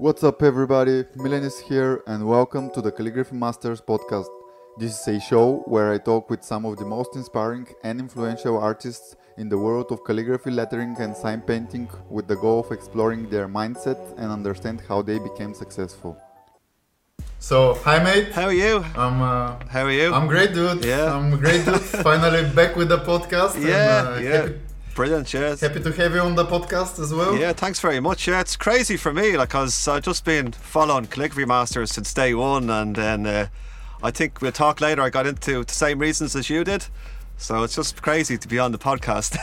What's up, everybody? Milan is here, and welcome to the Calligraphy Masters podcast. This is a show where I talk with some of the most inspiring and influential artists in the world of calligraphy, lettering, and sign painting with the goal of exploring their mindset and understand how they became successful. So, hi, mate. How are you? I'm. Uh, How are you? I'm great, dude. Yeah. I'm great, dude. Finally back with the podcast. yeah, and, uh, yeah. Happy, Brilliant, yeah. happy to have you on the podcast as well. Yeah, thanks very much. Yeah, it's crazy for me, like, cause I've just been following Calligraphy Masters since day one, and then uh, I think we'll talk later. I got into the same reasons as you did, so it's just crazy to be on the podcast.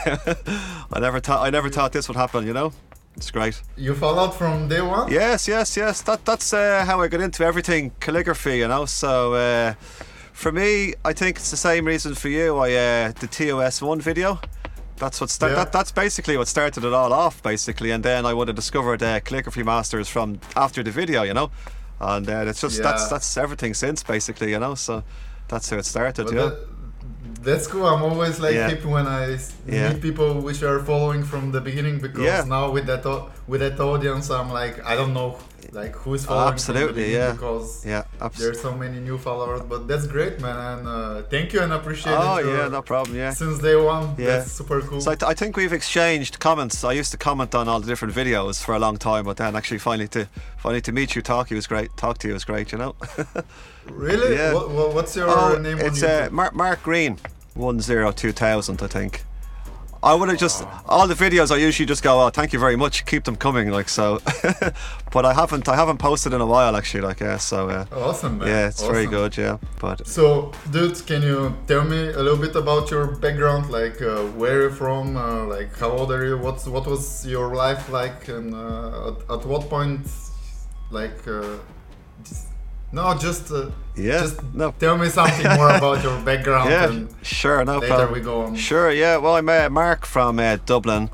I never thought I never thought this would happen. You know, it's great. You followed from day one. Yes, yes, yes. That that's uh, how I got into everything calligraphy. You know, so. Uh, for me, I think it's the same reason for you. I uh, the TOS one video. That's what start, Yeah. that, that's basically what started it all off, basically. And then I would have discovered uh, Calligraphy Masters from after the video, you know. And uh, it's just that's Yeah. that's everything since, basically, you know. So that's how it started, But yeah. that- that's cool. I'm always like Yeah. happy when I Yeah. meet people which are following from the beginning because Yeah. now with that with that audience, I'm like I don't know like who's following Absolutely, yeah. because Yeah, absolutely. there's so many new followers. But that's great, man, and uh, thank you and appreciate Oh it. yeah, no problem. Yeah. Since day one, Yeah. that's super cool. So I, th- I think we've exchanged comments. I used to comment on all the different videos for a long time, but then actually finally to finally to meet you, talk you was great. Talk to you was great, you know. really? yeah. What, what- what's your oh, name it's on uh, Mark Mark Green, one zero two thousand, I think. I would have just all the videos. I usually just go, "Oh, thank you very much. Keep them coming." Like so, but I haven't. I haven't posted in a while actually. Like yeah, so uh, awesome, man. yeah, it's very good. Yeah, but So, dude, can you tell me a little bit about your background? Like, uh, where you're from? Uh, like, how old are you? What's what was your life like? And uh, at, at what point, like, uh, no, just uh, Yeah, just no. tell me something more about your background. yeah, and sure, no later problem. we go on. Sure, yeah. Well, I'm uh, Mark from uh, Dublin.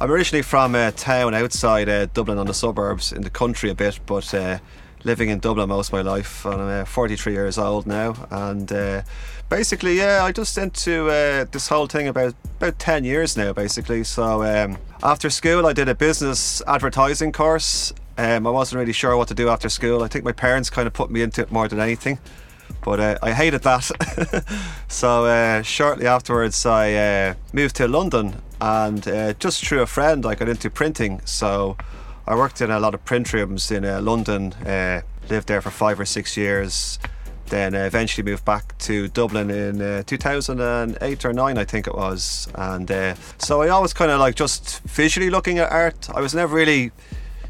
I'm originally from a town outside uh, Dublin on the suburbs in the country a bit, but uh, living in Dublin most of my life. And I'm uh, 43 years old now. And uh, basically, yeah, I just into uh, this whole thing about about 10 years now, basically. So um, after school, I did a business advertising course. Um, I wasn't really sure what to do after school. I think my parents kind of put me into it more than anything but uh, I hated that. so uh, shortly afterwards, I uh, moved to London, and uh, just through a friend, I got into printing. So I worked in a lot of print rooms in uh, London. Uh, lived there for five or six years. Then eventually moved back to Dublin in uh, 2008 or 9, I think it was. And so I always kind of like just visually looking at art. I was never really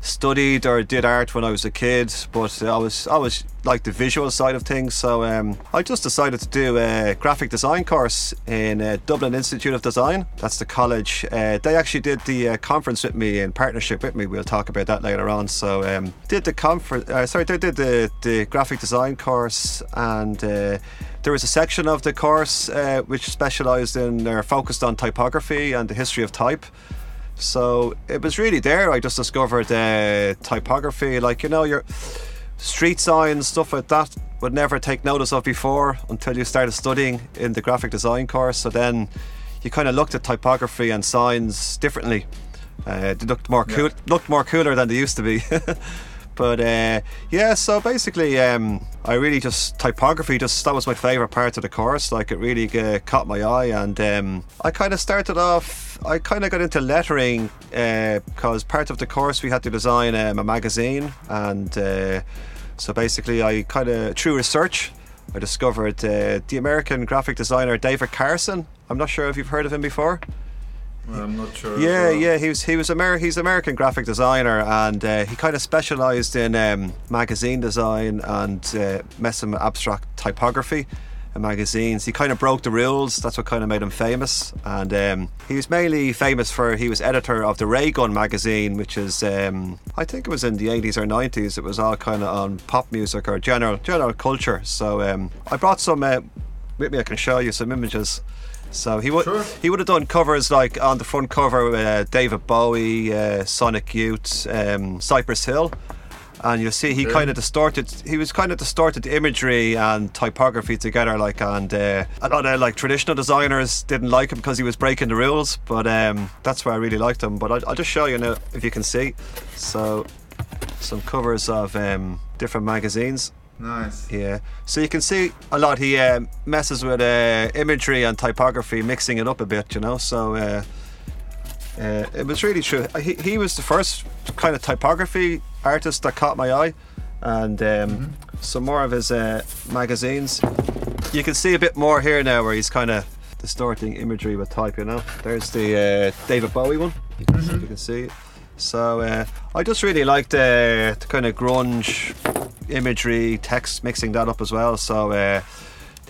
studied or did art when I was a kid, but I was I was like the visual side of things. So um, I just decided to do a graphic design course in uh, Dublin Institute of Design. That's the college. Uh, they actually did the uh, conference with me in partnership with me. We'll talk about that later on. So um, did the conference. Uh, sorry, they did the the graphic design course and. Uh, there was a section of the course uh, which specialised in or focused on typography and the history of type. So it was really there. I just discovered uh, typography, like you know, your street signs, stuff like that, would never take notice of before until you started studying in the graphic design course. So then you kind of looked at typography and signs differently. Uh, they looked more cool, looked more cooler than they used to be. But uh, yeah, so basically, um, I really just typography. Just that was my favorite part of the course. Like it really uh, caught my eye, and um, I kind of started off. I kind of got into lettering because part of the course we had to design um, a magazine, and uh, so basically, I kind of through research, I discovered uh, the American graphic designer David Carson. I'm not sure if you've heard of him before. I'm not sure. Yeah, yeah, he was he was Amer- he's American graphic designer, and uh, he kind of specialised in um, magazine design and uh, messing with abstract typography and magazines. He kind of broke the rules. That's what kind of made him famous. And um, he was mainly famous for he was editor of the Ray Gun magazine, which is um, I think it was in the 80s or 90s. It was all kind of on pop music or general general culture. So um, I brought some uh, with me. I can show you some images. So he would Sure. he would have done covers like on the front cover uh, David Bowie, uh, Sonic Youth, um, Cypress Hill, and you'll see he kind of distorted. He was kind of distorted the imagery and typography together. Like and uh, a lot of like traditional designers didn't like him because he was breaking the rules. But um, that's why I really liked him. But I'll, I'll just show you now if you can see. So some covers of um, different magazines. Nice. Yeah, so you can see a lot. He uh, messes with uh, imagery and typography, mixing it up a bit, you know. So uh, uh, it was really true. He, he was the first kind of typography artist that caught my eye, and um, some more of his uh, magazines. You can see a bit more here now, where he's kind of distorting imagery with type. You know, there's the uh, David Bowie one. You can, you can see. So uh, I just really liked uh, the kind of grunge imagery, text, mixing that up as well. So uh,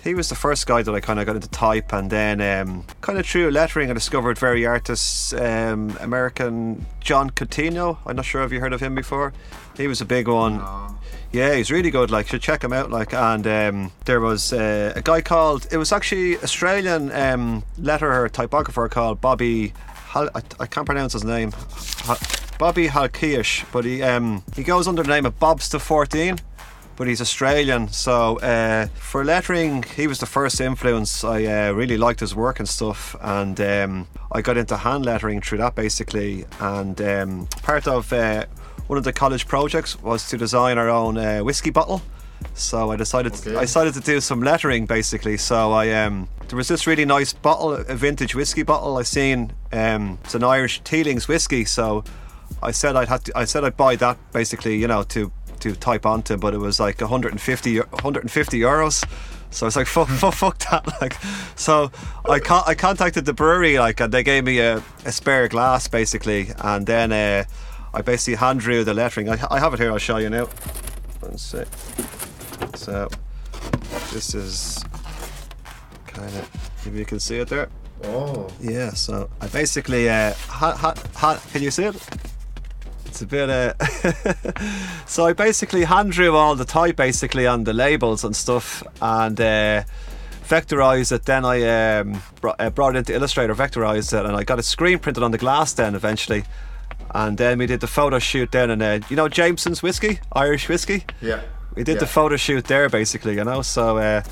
he was the first guy that I kind of got into type, and then um, kind of through lettering, I discovered very artists. Um, American Jon Contino. I'm not sure if you heard of him before. He was a big one. Yeah, he's really good. Like, should check him out. Like, and um, there was uh, a guy called. It was actually Australian um, letterer typographer called Bobby. Hal, I, I can't pronounce his name. Bobby Halkish, but he um, he goes under the name of Bobster 14 but he's Australian. So uh, for lettering, he was the first influence. I uh, really liked his work and stuff, and um, I got into hand lettering through that basically. And um, part of uh, one of the college projects was to design our own uh, whiskey bottle. So I decided Okay. I decided to do some lettering basically. So I um, there was this really nice bottle, a vintage whiskey bottle I seen. Um, it's an Irish Teeling's whiskey. So I said I'd had to, I said I'd buy that basically, you know, to to type onto, but it was like 150 150 euros. So I was like, fuck, fuck, fuck that. Like, so I con- I contacted the brewery, like, and they gave me a, a spare glass basically, and then uh, I basically hand drew the lettering. I, I have it here. I'll show you now. One sec. So this is kind of, if you can see it there. oh. Yeah, so I basically uh, ha, ha, ha, can you see it? It's a bit uh so I basically hand drew all the type basically on the labels and stuff and uh vectorized it then I um, brought, uh, brought it into Illustrator vectorized it and I got a screen printed on the glass then eventually and then we did the photo shoot then and uh, you know Jameson's whiskey Irish whiskey Yeah. we did yeah. the photo shoot there basically, you know. So uh,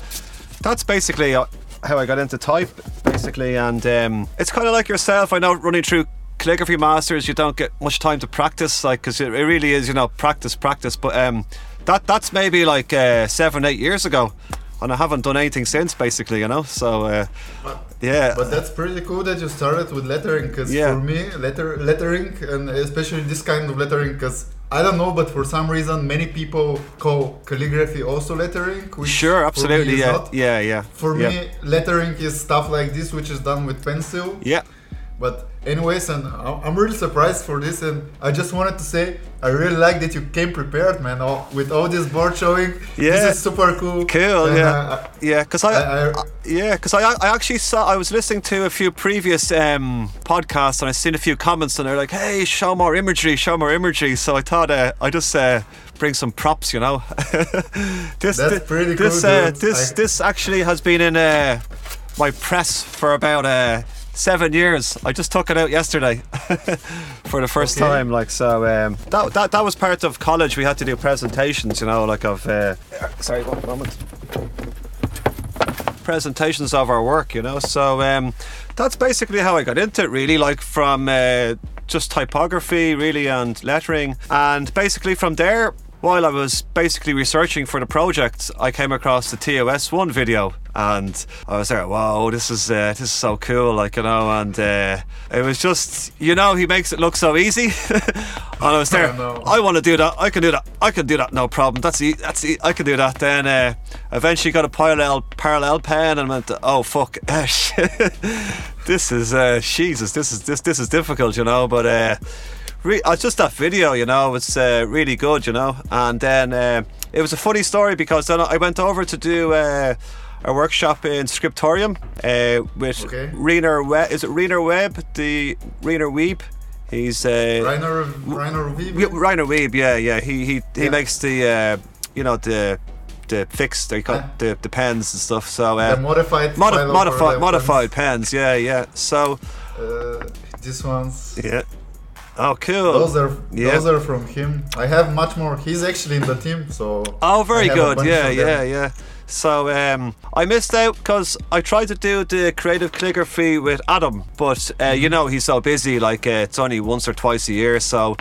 that's basically uh, how I got into type, basically. And um, it's kind of like yourself. I know running through calligraphy masters, you don't get much time to practice, like because it, it really is, you know, practice, practice. But um, that that's maybe like uh, seven, eight years ago, and I haven't done anything since, basically, you know. So uh, yeah, But that's pretty cool that you started with lettering, because Yeah. for me, letter lettering, and especially this kind of lettering, because I don't know, but for some reason, many people call calligraphy also lettering. Which sure, absolutely, yeah, not. yeah, yeah. For yeah. me, lettering is stuff like this, which is done with pencil. yeah. But anyways, and I'm really surprised for this, and I just wanted to say I really like that you came prepared, man. All, with all this board showing, Yeah. this is super cool. Cool, And, yeah, uh, yeah. Because I, I- I- yeah, because I, I actually saw I was listening to a few previous um, podcasts and I seen a few comments and they're like, "Hey, show more imagery, show more imagery." So I thought uh, I just uh, bring some props, you know. this, That's pretty cool, This, uh, dude. this, I- this actually has been in uh, my press for about uh, seven years. I just took it out yesterday for the first Okay. time. Like so, um, that, that that was part of college. We had to do presentations, you know, like of. Uh, sorry, one moment. Presentations of our work, you know. So um, that's basically how I got into it. Really, like from uh, just typography, really, and lettering, and basically from there. While I was basically researching for the project, I came across the TOS one video, and I was there. Wow, this is uh, this is so cool, like you know. And uh, it was just, you know, he makes it look so easy. and I was there. I want to do that. I can do that. I can do that. No problem. That's e- that's e- I can do that. Then uh, eventually got a parallel parallel pen and went, oh fuck, this is uh, Jesus. This is this this is difficult, you know. But uh, re- uh, just that video, you know, it's uh, really good, you know. And then uh, it was a funny story because then I went over to do. Uh, a workshop in Scriptorium uh, with Okay. Reiner Webb. Is it Reiner Webb? The Reiner Weeb. He's uh, Rainer, Rainer Wiebe? yeah, Reiner Weeb, yeah, yeah. He he he Yeah. makes the uh, you know the the fixed they got Uh, the the pens and stuff. So uh, the modified modi- modified modified pens, yeah, yeah. So. Uh, this one's. yeah. Oh, cool. Those are Yeah. those are from him. I have much more. He's actually in the team, so. Oh, very I have a good. Yeah, yeah, yeah. So um, I missed out because I tried to do the creative calligraphy with Adam, but uh, you know he's so busy. Like uh, it's only once or twice a year, so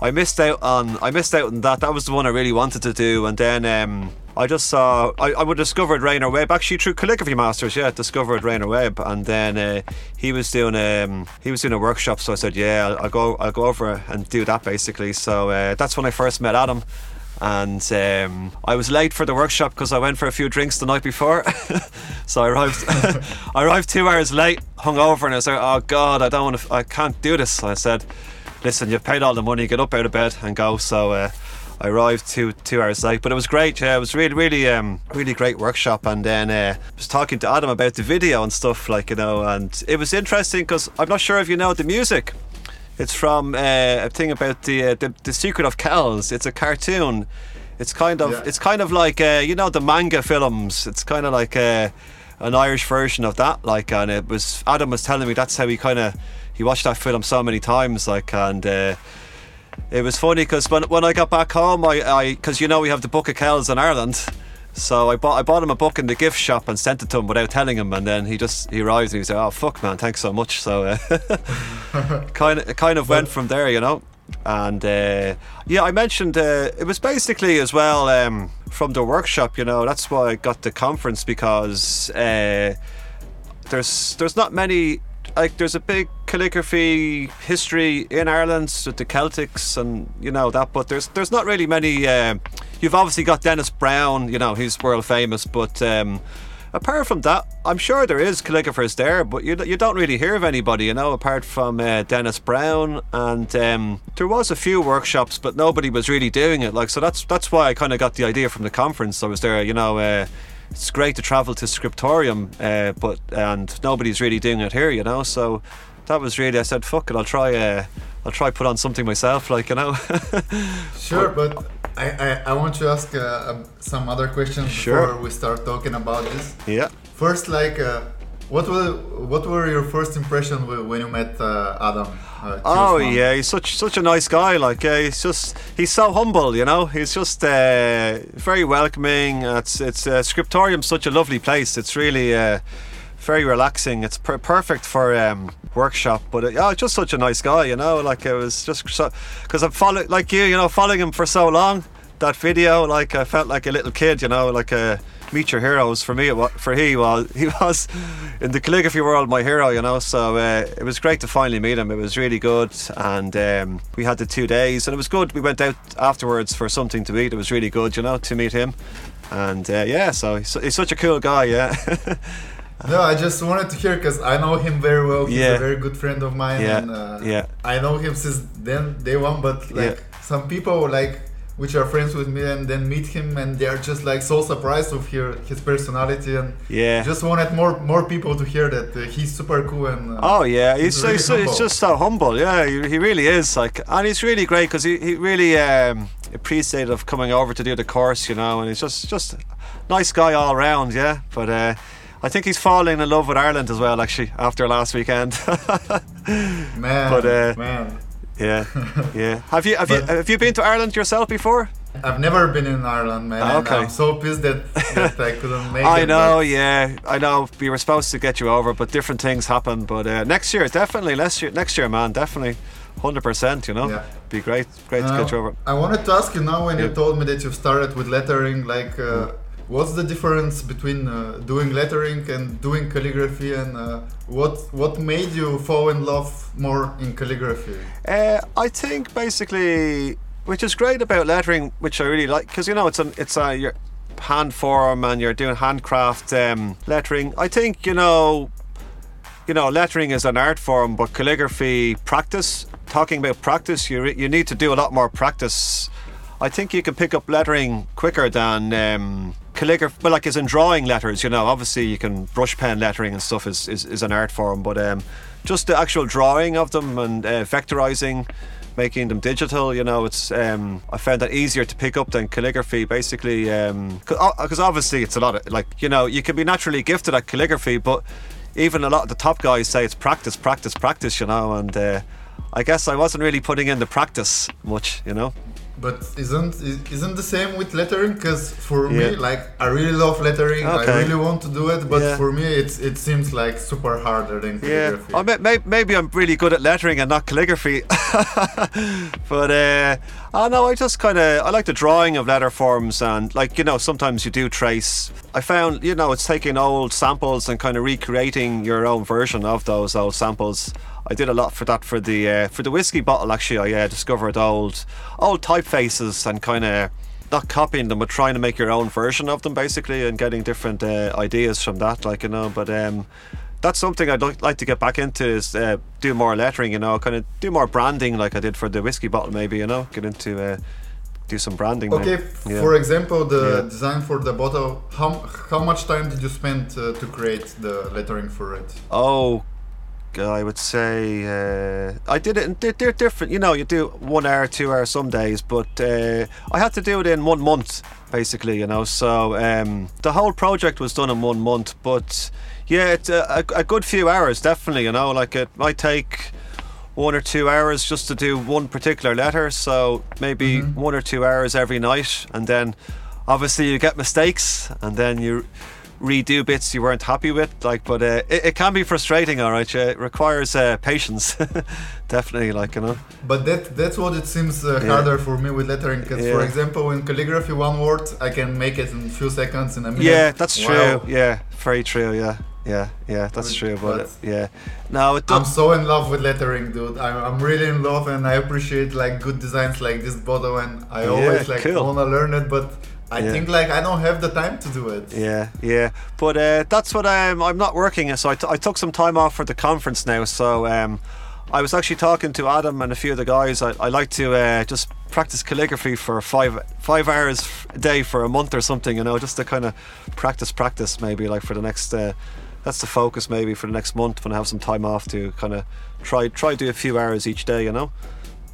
I missed out on I missed out on that. That was the one I really wanted to do, and then um, I just saw I, I would discovered Rainer Webb actually through Calligraphy Masters. Yeah, discovered Rainer Webb, and then uh, he was doing um, he was doing a workshop. So I said, yeah, I'll, I'll go I'll go over and do that basically. So uh, that's when I first met Adam and um, I was late for the workshop because I went for a few drinks the night before. so I arrived, I arrived two hours late, hungover, and I like, "Oh God, I don't want to, I can't do this." I said, "Listen, you've paid all the money, get up out of bed and go." So. Uh, I arrived two two hours late, but it was great. Yeah, it was really, really, um, really great workshop. And then uh, I was talking to Adam about the video and stuff, like you know, and it was interesting because I'm not sure if you know the music. It's from uh, a thing about the, uh, the the secret of Kells. It's a cartoon. It's kind of Yeah. it's kind of like uh, you know the manga films. It's kind of like uh, an Irish version of that. Like, and it was Adam was telling me that's how he kind of he watched that film so many times. Like, and uh, it was funny because when when I got back home, I because you know we have the Book of Kells in Ireland. So I bought I bought him a book in the gift shop and sent it to him without telling him, and then he just he arrived and he said, "Oh fuck, man, thanks so much." So uh, kind of kind of went from there, you know. And uh, yeah, I mentioned uh, it was basically as well um, from the workshop. You know, that's why I got the conference because uh, there's there's not many like there's a big calligraphy history in Ireland with the Celtics and you know that, but there's there's not really many. Um, you've obviously got Denis Brown, you know he's world famous, but um, apart from that, I'm sure there is calligraphers there, but you you don't really hear of anybody, you know, apart from uh, Denis Brown, and um, there was a few workshops, but nobody was really doing it. Like so, that's that's why I kind of got the idea from the conference. I was there, you know. Uh, it's great to travel to Scriptorium, uh, but and nobody's really doing it here, you know. So that was really I said, fuck it, I'll try. Uh, I'll try put on something myself, like you know. Sure, but I, I, I want to ask uh, uh, some other questions Sure. before we start talking about this. yeah. First, like, uh, what were what were your first impression when you met uh, Adam? Uh, Oh yeah, he's such such a nice guy. Like uh, he's just he's so humble, you know. He's just uh, very welcoming. It's it's uh, Scriptorium's such a lovely place. It's really uh, very relaxing. It's per- perfect for um, workshop. But uh, yeah, just such a nice guy, you know. Like it was just so because I'm following like you, you know, following him for so long. That video, like I felt like a little kid, you know, like a meet your heroes. For me, for he was he was in the calligraphy world my hero, you know. So uh, it was great to finally meet him. It was really good, and um, we had the two days, and it was good. We went out afterwards for something to eat. It was really good, you know, to meet him. And uh, yeah, so he's, he's such a cool guy, yeah. No, I just wanted to hear because I know him very well. He's Yeah. a very good friend of mine, Yeah, and uh, yeah. I know him since then day one. But like Yeah. some people, like which are friends with me, and then meet him, and they're just like so surprised of hear his personality, and Yeah. just wanted more more people to hear that uh, he's super cool and. Uh, Oh yeah, he's, really he's, he's just so humble. Yeah, he, he really is. Like, and he's really great because he, he really um, appreciated of coming over to do the course, you know. And he's just just nice guy all around. Yeah, but uh, I think he's falling in love with Ireland as well. Actually, after last weekend. man, but, uh, man, yeah, yeah. Have you have you have you been to Ireland yourself before? I've never been in Ireland, man. And okay. I'm so pissed that, that I couldn't make I it. know, but- yeah, I know. We were supposed to get you over, but different things happen. But uh, next year, definitely. Next year, next year, man, definitely, hundred percent. You know, Yeah. be great, great to Uh, get you over. I wanted to ask you now when you told me that you started with lettering, like, uh, what's the difference between uh, doing lettering and doing calligraphy, and uh, what what made you fall in love more in calligraphy? Uh, I think basically, which is great about lettering, which I really like, because you know it's an it's a your hand form and you're doing handcraft um, lettering. I think you know, you know, lettering is an art form, but calligraphy practice. Talking about practice, you re- you need to do a lot more practice. I think you can pick up lettering quicker than um, calligraphy. Well, like as in drawing letters, you know. Obviously, you can brush pen lettering and stuff is, is, is an art form, but um, just the actual drawing of them and uh, vectorizing, making them digital, you know, it's um, I found that easier to pick up than calligraphy. Basically, because obviously it's a lot of like you know you can be naturally gifted at calligraphy, but even a lot of the top guys say it's practice, practice, practice, you know, and uh, I guess I wasn't really putting in the practice much, you know. But isn't isn't the same with lettering? Because for Yeah. me, like I really love lettering. okay. I really want to do it, but Yeah. for me, it's it seems like super harder than Yeah, calligraphy. I may, may, maybe I'm really good at lettering and not calligraphy, but uh, I know I just kind of I like the drawing of letter forms and like you know sometimes you do trace. I found you know it's taking old samples and kind of recreating your own version of those old samples. I did a lot for that for the uh, for the whiskey bottle. Actually, I uh, discovered old old typefaces and kind of not copying them, but trying to make your own version of them, basically, and getting different uh, ideas from that. Like you know, but um, that's something I'd like, like to get back into is uh, do more lettering. You know, kind of do more branding, like I did for the whiskey bottle. Maybe you know, get into uh, do some branding. Okay, Yeah. for example, the Yeah. design for the bottle. How how much time did you spend uh, to create the lettering for it? Oh, I would say uh, I did it. In, they're, they're different. You know, you do one hour, two hours some days, but uh, I had to do it in one month, basically. You know, so um, the whole project was done in one month. But yeah, it's a, a, a good few hours, definitely. You know, like it might take one or two hours just to do one particular letter. So maybe one or two hours every night, and then obviously you get mistakes, and then you redo bits you weren't happy with. Like, but uh, it, it can be frustrating. All right, yeah. it requires uh, patience, definitely. Like you know, But that that's what it seems uh, Yeah. harder for me with lettering. Because for example, in calligraphy, one word I can make it in a few seconds in a minute. yeah, that's Wow. true. Yeah, very true. Yeah, yeah, yeah, that's true. But, but- yeah, no, it I'm so in love with lettering, dude. I'm, I'm really in love, and I appreciate like good designs like this bottle, and I Yeah, always like cool. wanna learn it, but I Yeah. think like I don't have the time to do it. Yeah, yeah, but uh, that's what I'm. I'm not working, so I, t- I took some time off for the conference now. So um, I was actually talking to Adam and a few of the guys. I, I like to uh, just practice calligraphy for five five hours a day for a month or something. You know, just to kind of practice, practice maybe like for the next. Uh, that's the focus maybe for the next month when I have some time off to kind of try try do a few hours each day. You know,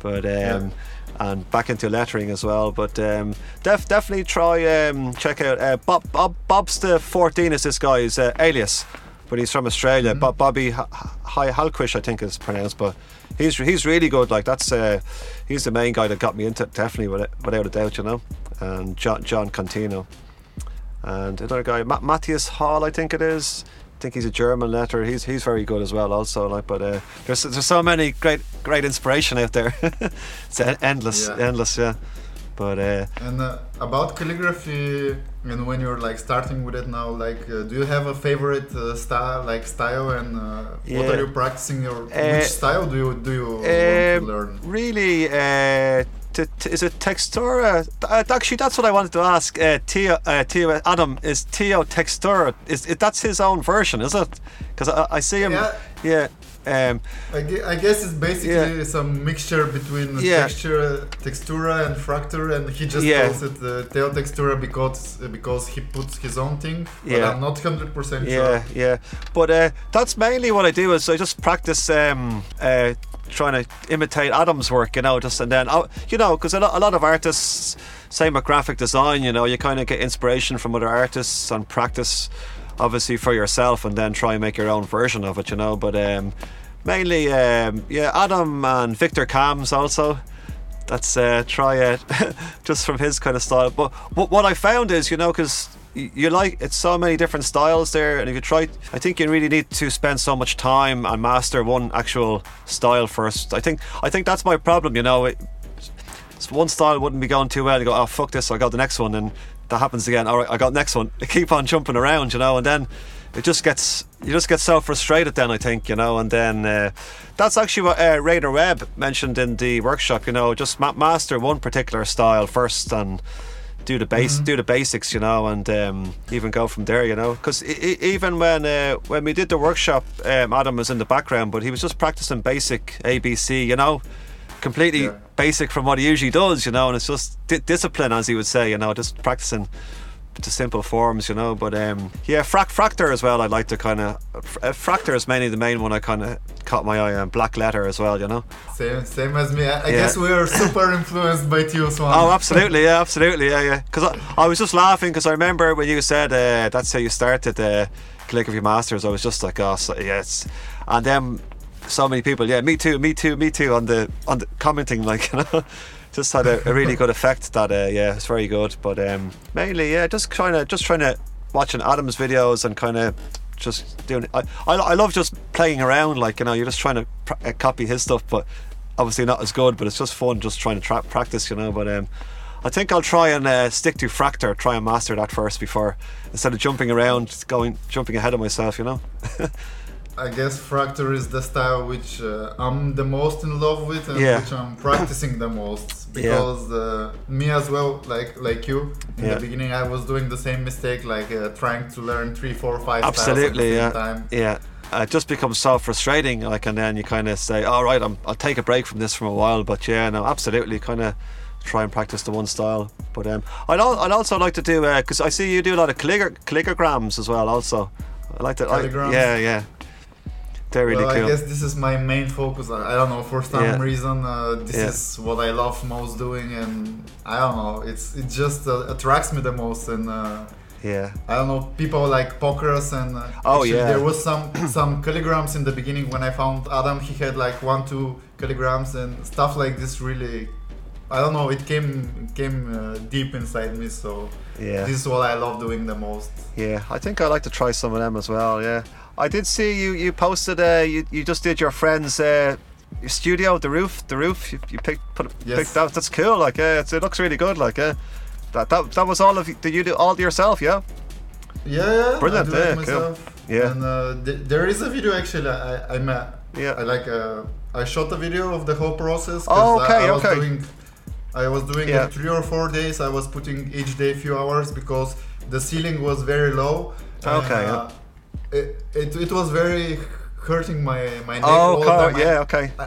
but um, and back into lettering as well. But um, def- definitely try um, check out uh, Bob Bob Bob's the 14 is this guy's uh, alias, but he's from Australia. Bob Bobby H- Halquish I think is pronounced, but he's he's really good. Like that's uh, he's the main guy that got me into it, definitely without, without a doubt, you know. And John Jon Contino and another guy Matthias Hall I think it is. I think he's a German letter. He's he's very good as well. Also, like, but uh, there's there's so many great great inspiration out there. it's endless, Yeah. endless, yeah. But uh, And uh, about calligraphy, and when you're like starting with it now, like, uh, do you have a favorite uh, style, like style, and uh, what are you practicing? or Uh, which style do you do you want Um, to learn? really, uh, t- t- is it textura? Uh, actually, that's what I wanted to ask. Uh, Tio, uh, Tio, Adam, is Tio textura? Is, is that's his own version? Is it? Because I, I see him. Yeah. Yeah. Um, I, I guess it's basically some mixture between Yeah. texture, textura and Fraktur, and he just Yeah. calls it uh, Teo textura because because he puts his own thing. But Yeah. I'm not hundred percent Yeah, sure. yeah. But uh, that's mainly what I do is I just practice um, uh, trying to imitate Adam's work, you know, just and then, oh, you know, because a, lot, of artists, same with graphic design, you know, you kind of get inspiration from other artists and practice, obviously, for yourself and then try and make your own version of it, you know. But um, mainly, um, yeah, Adam and Victor Cams also that's uh, try it just from his kind of style. But what I found is, you know, because you like it's so many different styles there, and if you try, I think you really need to spend so much time and master one actual style first. I think I think that's my problem. You know, it, one style wouldn't be going too well. You go, oh fuck this, I got the next one, and that happens again. All right, I got next one. Keep on jumping around, you know, and then it just gets you just get so frustrated. Then I think you know, and then uh, that's actually what uh, Raider Webb mentioned in the workshop. You know, just ma- master one particular style first and. Do the base, do the basics, you know, and um, even go from there, you know. Because even when uh, when we did the workshop, um, Adam was in the background, but he was just practicing basic ABC, you know, completely Yeah. basic from what he usually does, you know, and it's just di- discipline, as he would say, you know, just practicing to simple forms, you know. But um, yeah, frac- Fraktur as well. I like to kind of uh, Fraktur is mainly the main one. I kind of caught my eye on black letter as well, you know. Same, same as me. I, I Yeah. guess we are super influenced by Tio Swan. Oh, absolutely, yeah, absolutely, yeah, yeah. Because I, I was just laughing because I remember when you said uh, that's how you started the calligraphy masters. I was just like, oh, so, yes, and then so many people, yeah, me too, me too, me too, on the on the commenting like, you know, just had a, a really good effect. That uh, yeah, it's very good. But um, mainly yeah, just trying to just trying to watching Adam's videos and kind of just doing. I, I I love just playing around. Like you know, you're just trying to pr- uh, copy his stuff, but obviously not as good. But it's just fun, just trying to tra- practice. You know, but um. I think I'll try and uh, stick to Fraktur, try and master that first before instead of jumping around, going jumping ahead of myself, you know. I guess Fraktur is the style which uh, I'm the most in love with and Yeah. which I'm practicing the most Yeah. because uh, me as well, like like you, in Yeah. the beginning I was doing the same mistake, like uh, trying to learn three, four, five Absolutely, styles at the yeah, time. yeah. Uh, it just becomes so frustrating, like, and then you kind of say, "All right, I'm, I'll take a break from this for a while." But yeah, no, absolutely, kind of try and practice the one style. But um, I'd, al- I'd also like to do because I see you do a lot of calligra- calligrams as well. Also, I like to. I, yeah, yeah. Well, cool. I guess this is my main focus. I I don't know for some Yeah. reason uh, this Yeah. is what I love most doing, and I don't know. It's it just uh, attracts me the most, and uh, yeah, I don't know people like pokers and uh, Oh, actually yeah. there was some some calligrams in the beginning when I found Adam. He had like one two calligrams and stuff like this. Really, I don't know. It came it came uh, deep inside me. So yeah. this is what I love doing the most. Yeah, I think I'd like to try some of them as well. Yeah, I did see you. You posted. Uh, you you just did your friend's uh, your studio, the roof, the roof. You, you picked put Yes. picked that. That's cool. Like, uh, it's, it looks really good. Like, uh, that that that was all of. you- Did you do all yourself? Yeah. Yeah. Brilliant, I yeah, cool. myself. Yeah. And uh, th- there is a video actually. I I made. Yeah. I like uh, I shot a video of the whole process. Oh, okay, I, was okay. Doing, I was doing Yeah. it three or four days. I was putting each day a few hours because the ceiling was very low. and, Okay, yeah. It, it it was very hurting my my neck Oh, all the okay, time. I- yeah, okay. I,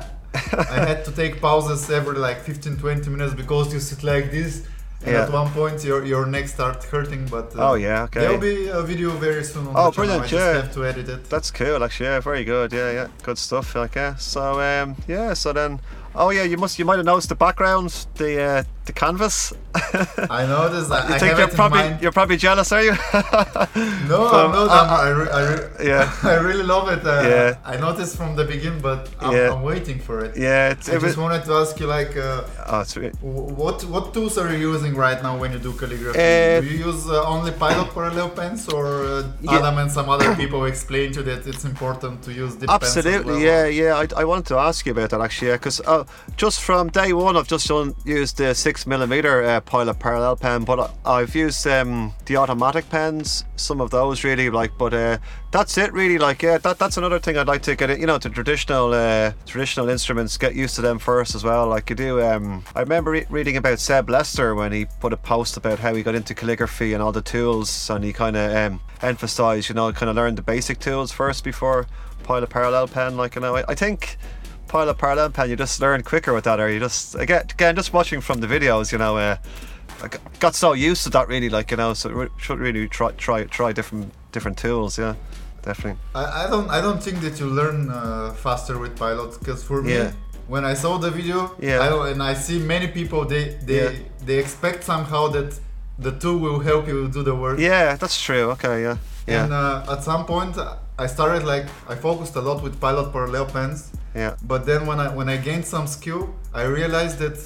I had to take pauses every like 15 20 minutes because you sit like this and Yeah. at one point your your neck starts hurting but uh, Oh, yeah, okay. there'll be a video very soon on Oh, brilliant, I just yeah. have to edit it That's cool, actually. Yeah, very good. Yeah, yeah, good stuff. Like, yeah. So, um, yeah. So then, oh yeah, you must you might have noticed the background, the uh, the canvas. I noticed I, You I think you're probably you're probably jealous, are you? no from- I'm not uh, I'm, I, re- I, re- yeah. I really love it uh, Yeah. I noticed from the beginning but I'm, Yeah. I'm waiting for it yeah, it's, I it was, just wanted to ask you like uh, oh, what what tools are you using right now when you do calligraphy? Uh, do you use uh, only pilot parallel pens, or uh, Yeah. Adam and some other people explain to you that it's important to use dip pens as Absolutely, well? yeah, yeah. I, I wanted to ask you about that actually, because uh, just from day one, I've just done, used the six millimeter pilot parallel pen, but I've used um, the automatic pens, some of those really like, but uh, that's it really. Like, yeah, that that's another thing I'd like to get, you know, to traditional uh, traditional instruments, get used to them first as well. Like you do. Um, I remember re- reading about Seb Lester when he put a post about how he got into calligraphy and all the tools, and he kind of um, emphasised, you know, kind of learn the basic tools first before pilot parallel pen. Like, you know, I, I think pilot parallel pen, you just learn quicker with that, or you just again, again just watching from the videos, you know. Uh, I got so used to that really, like you know, so should really try try try different different tools, yeah, definitely. I, I don't I don't think that you learn uh, faster with pilots because for me Yeah. when I saw the video Yeah. I and I see many people they they Yeah. they expect somehow that the tool will help you do the work Yeah, that's true. Okay, yeah, yeah, and uh, at some point I started like I focused a lot with pilot parallel pens yeah, but then when I when I gained some skill I realized that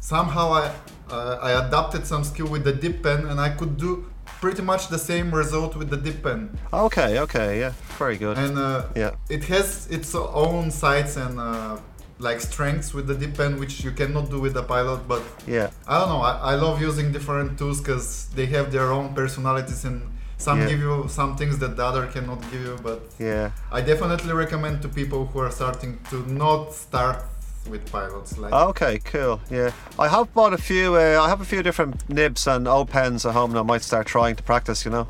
somehow I uh, I adapted some skill with the dip pen and I could do pretty much the same result with the dip pen. Okay, okay, yeah, very good. and uh, yeah, it has its own sides and uh, like strengths with the dip pen which you cannot do with the pilot but yeah, i don't know i, I love using different tools because they have their own personalities and some Yeah. give you some things that the other cannot give you but yeah. i definitely recommend to people who are starting to not start with pilots like Okay, cool. Yeah, I have bought a few. Uh, I have a few different nibs and O pens at home, and I might start trying to practice. You know,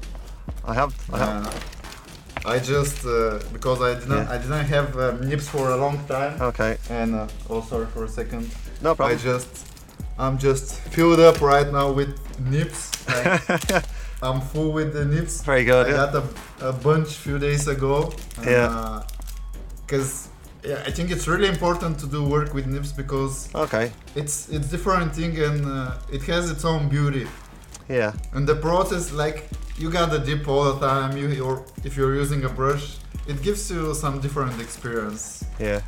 I have. I have uh, I just uh, because I didn't Yeah. I didn't have um, nibs for a long time okay, and uh, oh sorry for a second no problem I just I'm just filled up right now with nibs Like, I'm full with the nibs. Very good. I Yeah. got a, a bunch few days ago. Yeah. Because yeah, I think it's really important to do work with nibs because Okay. it's it's different thing and uh, it has its own beauty. Yeah. And the process, like you gotta dip all the time. You or if you're using a brush, it gives you some different experience. Yeah.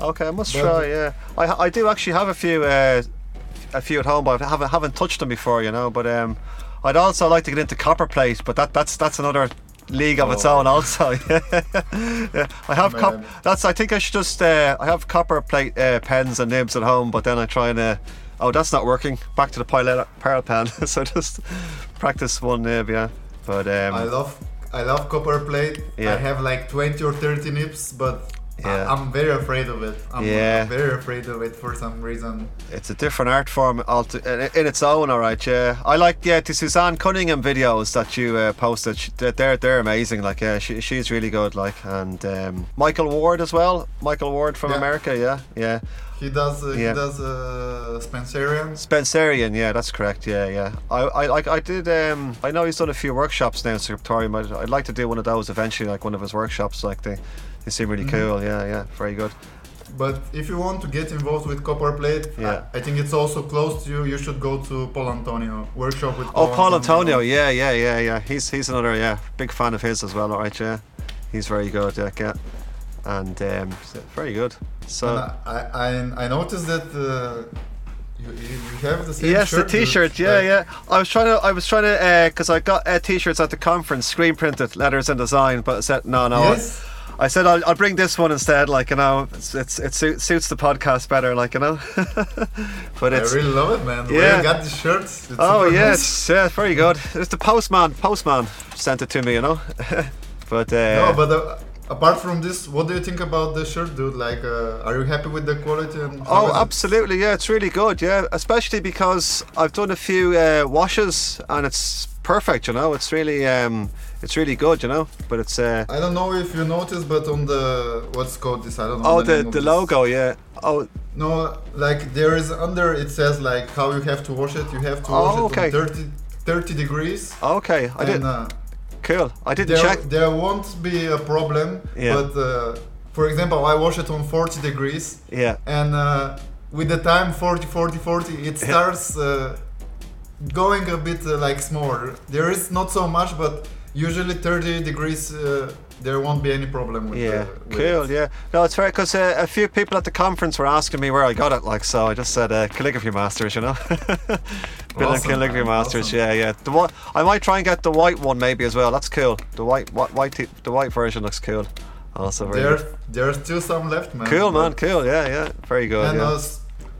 Okay, I must But- try. Yeah, I I do actually have a few uh, a few at home, but I haven't haven't touched them before, you know. But um, I'd also like to get into copper copperplate, but that that's that's another league of its Oh. own also. yeah, I have cop- that's I think I should just uh, I have copper plate uh, pens and nibs at home, but then I try and uh, oh that's not working. Back to the pilot pearl pen, so just practice one nib, yeah. But um, I love I love copper plate. Yeah. I have like 20 or 30 nibs but Yeah. I, am very afraid of it. I'm, Yeah. I'm very afraid of it for some reason. It's a different art form in its own, all right. Yeah, I like yeah the Suzanne Cunningham videos that you uh, posted. They're- They're amazing. Like yeah, she, she's really good. Like and um, Michael Ward as well. Michael Ward from Yeah. America. Yeah, yeah. He does uh, Yeah. he does uh, Spencerian. Spencerian. Yeah, that's correct. Yeah, yeah. I I like I did. Um, I know he's done a few workshops now in Scriptorium. I'd, I'd like to do one of those eventually, like one of his workshops. Like they they seem really Mhm. cool. Yeah, yeah. Very good. But if you want to get involved with copper plate, Yeah. I, I think it's also close to you. You should go to Paul Antonio workshop with. Oh, Paul Antonio, yeah, yeah, yeah, yeah. He's he's another yeah big fan of his as well. All right, yeah, he's very good. Yeah, yeah. and um, very good. So I, I I noticed that uh, you, you have the same yes, shirt. the T-shirt. Yeah, Like, yeah. I was trying to I was trying to because I got uh, T-shirts at the conference, screen printed letters and design, but I said no, no. Yes. I said I'll, I'll bring this one instead. Like you know, it's, it's it suit, suits the podcast better. Like you know, but I really love it, man. Yeah. you got the shirts? It's Oh yes, yeah, nice. yeah, very good. It's the postman. Postman sent it to me, you know. but uh, No, but uh, apart from this, what do you think about the shirt, dude? Like, uh, are you happy with the quality? And Oh, absolutely, yeah, it's really good, yeah. Especially because I've done a few uh, washes and it's perfect, you know. It's really, um, it's really good, you know. But it's uh, I don't know if you noticed, but on the what's called this? I don't know. oh, the, the the logo, yeah. Oh, No, like there is under it says like how you have to wash it. You have to wash Oh, it okay. on 30, 30 degrees. okay, I didn't. uh, Cool. I didn't there, check. there won't be a problem. Yeah. But uh, for example, I wash it on 40 degrees, Yeah, and uh, with the time 40, 40, 40, it starts uh, going a bit uh, like smaller. There is not so much, but usually 30 degrees. Uh, there won't be any problem with yeah, the, with cool. it. Yeah, no, it's fair because uh, a few people at the conference were asking me where I got it. Like, so I just said uh, calligraphy masters, you know. Building Awesome, calligraphy man, masters. awesome. Yeah, yeah. The one I might try and get the white one maybe as well. That's cool. The white, white, white, the white version looks cool. Also very There, good. there's still some left, man. Cool, man. Cool. Yeah, yeah. Very good. and yeah.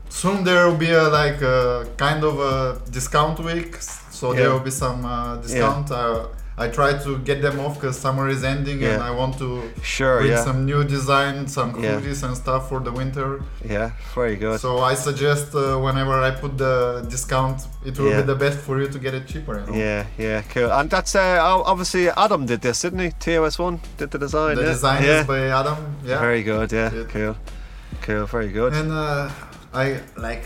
Soon there will be a like a kind of a discount week so Yeah. there will be some uh, discount uh, i try to get them off because summer is ending and i want to Sure. bring Yeah. some new design some Yeah. hoodies and stuff for the winter Yeah. Very good. so i suggest uh, whenever i put the discount it will Yeah. be the best for you to get it cheaper you know? Yeah, yeah, cool. And that's uh, obviously Adam did this, didn't he? TOS one did the design. the yeah. design yeah. is by adam yeah Very good. Yeah. Yeah. Cool. Cool. Very good. And uh, I like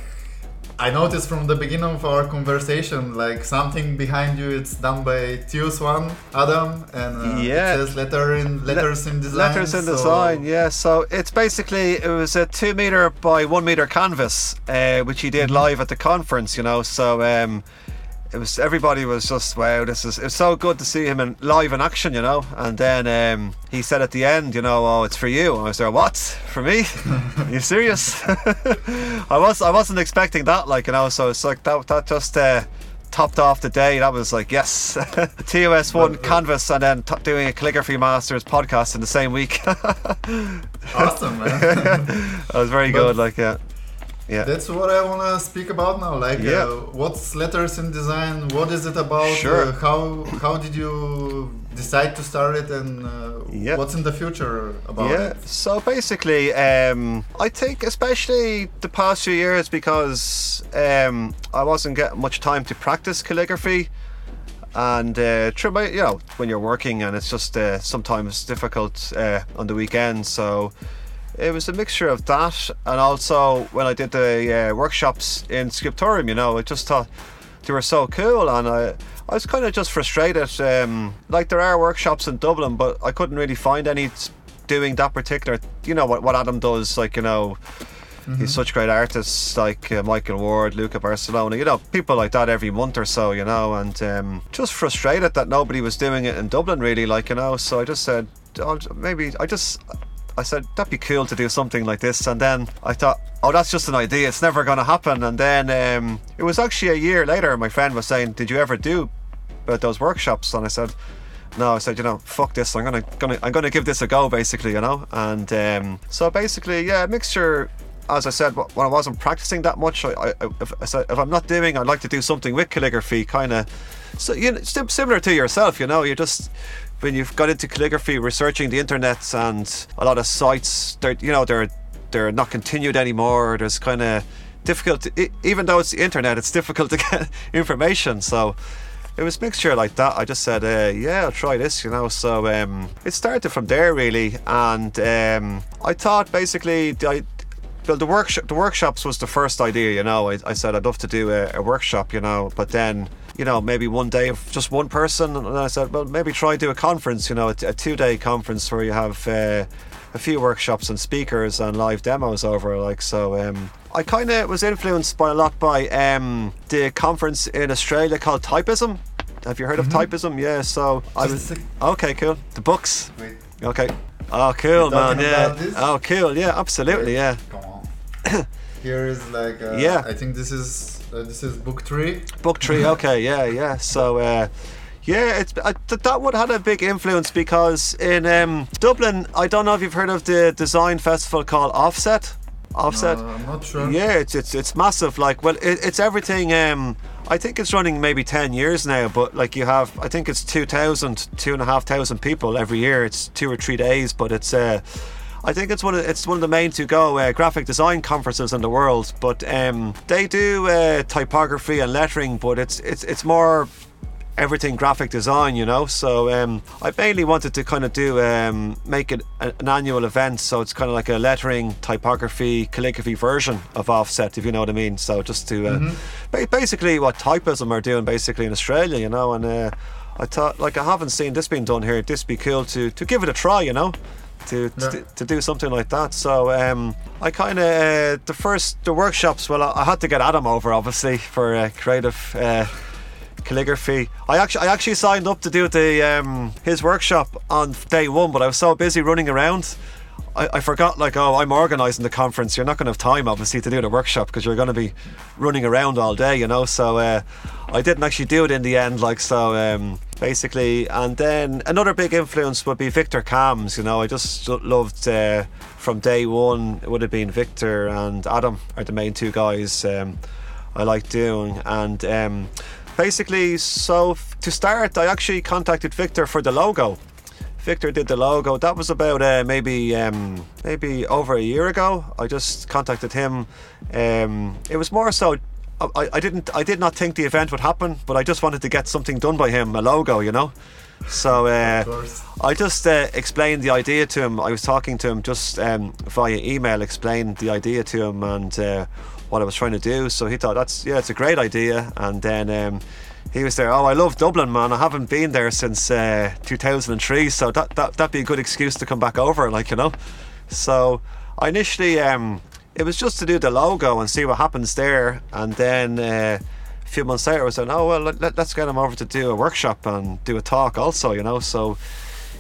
I noticed from the beginning of our conversation, like something behind you, it's done by Tius One Adam, and uh, Yeah. it says letter in letters in design. Letters in so- design, yeah. So it's basically it was a two meter by one meter canvas, uh, which he did live at the conference. You know, so um, it was everybody was just wow. This is it's so good to see him in live in action. You know, and then um, he said at the end, you know, oh, it's for you. I was like what for me? Are you serious? I was I wasn't expecting that, like you know. So it's like that that just. Uh, Topped off the day, that was like yes, TOS one canvas, and then t- doing a calligraphy masters podcast in the same week. Awesome, man. that was very good. Like yeah, yeah, That's what I want to speak about now. Like, Yeah. uh, what's letters in design? What is it about? Sure. Uh, how how did you decide to start it, and uh, Yeah. what's in the future about yeah. it? So basically, um, I think especially the past few years because um, I wasn't getting much time to practice calligraphy. And uh, my, you know, when you're working and it's just uh, sometimes difficult uh, on the weekend. So it was a mixture of that, and also when I did the uh, workshops in Scriptorium, you know, I just thought they were so cool, and I I was kind of just frustrated. Um, like there are workshops in Dublin, but I couldn't really find any doing that particular. You know what what Adam does, like you know. He's such great artists like uh, Michael Ward, Luca Barcelona, you know, people like that every month or so, you know, and um, just frustrated that nobody was doing it in Dublin, really, like, you know. So I just said, I'll, maybe I just, I said that'd be cool to do something like this, and then I thought, oh, that's just an idea. It's never going to happen. And then um, it was actually a year later. My friend was saying, "Did you ever do uh, those workshops?" And I said, "No." I said, "You know, fuck this. I'm gonna, gonna I'm gonna give this a go, basically, you know." And um, so basically, yeah, mixture as I said, when I wasn't practicing that much, I, I, if, if, I'm not doing, I'd like to do something with calligraphy, kind of, so you know, similar to yourself. You know, you just when you've got into calligraphy, researching the internet and a lot of sites, they're you know they're they're not continued anymore. There's kind of difficult, to, even though it's the internet, it's difficult to get information. So it was mixture like that. I just said, uh, yeah, I'll try this, you know. So um, it started from there really, and um, I thought basically I well, the workshop, the workshops was the first idea. You know, I, I said I'd love to do a, a, workshop. You know, but then you know maybe one day of just one person, and I said, well, maybe try do a conference. You know, a, a two-day conference where you have uh, a few workshops and speakers and live demos over. Like so, um, I kind of was influenced by a lot by um, the conference in Australia called Typism. Have you heard mm-hmm. of Typism? Yeah. So just I was okay. Cool. The books. Wait. Okay. Oh, cool, man. Yeah. Oh, cool. Yeah, absolutely. Wait. Yeah. Here is like uh, yeah. I think this is uh, this is book three. Book three. Okay. Yeah. Yeah. So. Uh, yeah, it's uh, that one had a big influence because in um, Dublin, I don't know if you've heard of the design festival called Offset. Offset. No, I'm not sure. Yeah, it's it's it's massive. Like, well, it, it's everything. Um, I think it's running maybe ten years now, but like you have, I think it's 2,000, two and a half thousand people every year. It's two or three days, but it's. Uh, I think it's one of it's one of the main to go uh, graphic design conferences in the world. But um, they do uh, typography and lettering, but it's it's it's more everything graphic design, you know. So um, I mainly wanted to kind of do um, make it an annual event, so it's kind of like a lettering, typography, calligraphy version of Offset, if you know what I mean. So just to uh, mm-hmm. basically what typism are doing basically in Australia, you know, and. Uh, I thought, like, I haven't seen this being done here. This be cool to to give it a try, you know to, to, to, do something like that. So um, I kind of uh, the first the workshops. Well, I, I, had to get Adam over obviously for uh, creative. Uh, calligraphy. I actually I actually signed up to do the um, his workshop on day one, but I was so busy running around. I, I forgot like oh I'm organising the conference. You're not going to have time obviously to do the workshop because you're going to be running around all day, you know. So uh, I didn't actually do it in the end. Like so, um, basically. And then another big influence would be Victor Camms. You know, I just loved uh, from day one. It would have been Victor and Adam are the main two guys um, I like doing. And um, basically, so to start, I actually contacted Victor for the logo. Victor did the logo. That was about uh, maybe um, maybe over a year ago. I just contacted him. Um, it was more so I, I didn't I did not think the event would happen, but I just wanted to get something done by him, a logo, you know. So uh, I just uh, explained the idea to him. I was talking to him just um, via email, explained the idea to him and uh, what I was trying to do. So he thought that's yeah, it's a great idea. And then um, he was there. Oh, I love Dublin, man. I haven't been there since uh, 2003, so that that that'd be a good excuse to come back over, like you know. So I initially um, it was just to do the logo and see what happens there. And then uh, a few months later, I said, "Oh well, let, us get him over to do a workshop and do a talk also." You know, so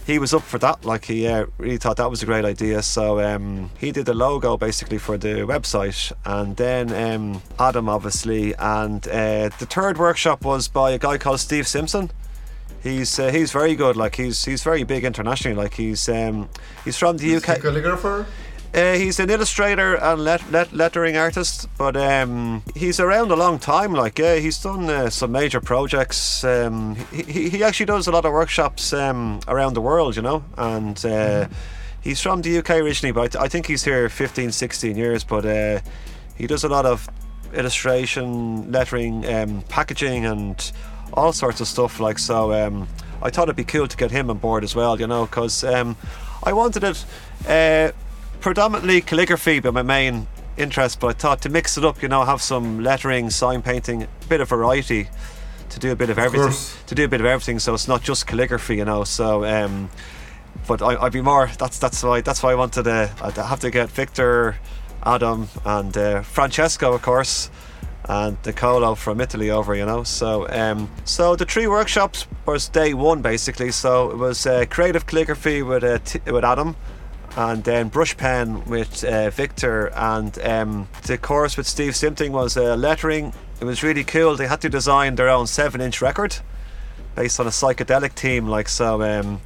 he was up for that. Like he uh, really thought that was a great idea. So um, he did the logo basically for the website, and then um, Adam obviously, and uh, the third workshop was by a guy called Steve Simpson. He's uh, he's very good. Like he's he's very big internationally. Like he's um, he's from the UK. calligrapher. Uh, he's an illustrator and let, let, lettering artist, but um, he's around a long time. Like, yeah, he's done uh, some major projects. Um, he, he actually does a lot of workshops um, around the world, you know, and uh, mm-hmm. he's from the UK originally, but I, think he's here 15, 16 years. But he does a lot of illustration, lettering, um, packaging, and all sorts of stuff. Like, so um, I thought it'd be cool to get him on board as well, you know, because um, I wanted it predominantly calligraphy, but my main interest. But I thought to mix it up, you know, have some lettering, sign painting, a bit of variety, to do a bit of, of everything. Course. To do a bit of everything, so it's not just calligraphy, you know. So, um, but I, would be more. That's that's why that's why I wanted to. I'd have to get Victor, Adam, and uh, Francesco, of course. And Nicolo from Italy over, you know. So, um, so the three workshops was day one basically. So it was uh, creative calligraphy with uh, t- with Adam, and then brush pen with uh, Victor, and um, the course with Steve Simpson was uh, lettering. It was really cool. They had to design their own seven-inch record based on a psychedelic theme. Like so, um,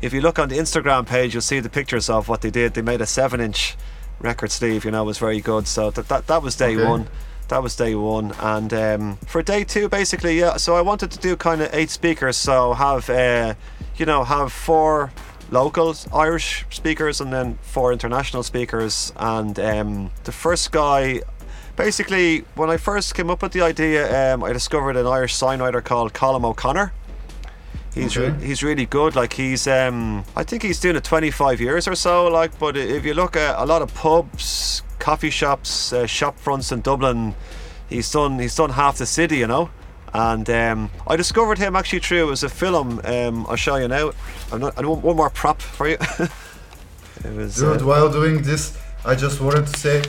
if you look on the Instagram page, you'll see the pictures of what they did. They made a seven-inch record sleeve. You know, was very good. So that that, that was day Okay. one. That was day one, and um, for day two, basically, yeah. So I wanted to do kind of eight speakers. So have, uh, you know, have four local Irish speakers and then four international speakers. And um, the first guy, basically, when I first came up with the idea, um, I discovered an Irish sign writer called Colin O'Connor. He's Okay. re- he's really good. Like he's um I think he's doing it 25 years or so. Like, but if you look at a lot of pubs, coffee shops, uh, shop fronts in Dublin, he's done he's done half the city, you know. And um, I discovered him actually through it was a film. Um, I'll show you now. I'm not, I want one more prop for you. it was Dude, uh, while doing this, I just wanted to say,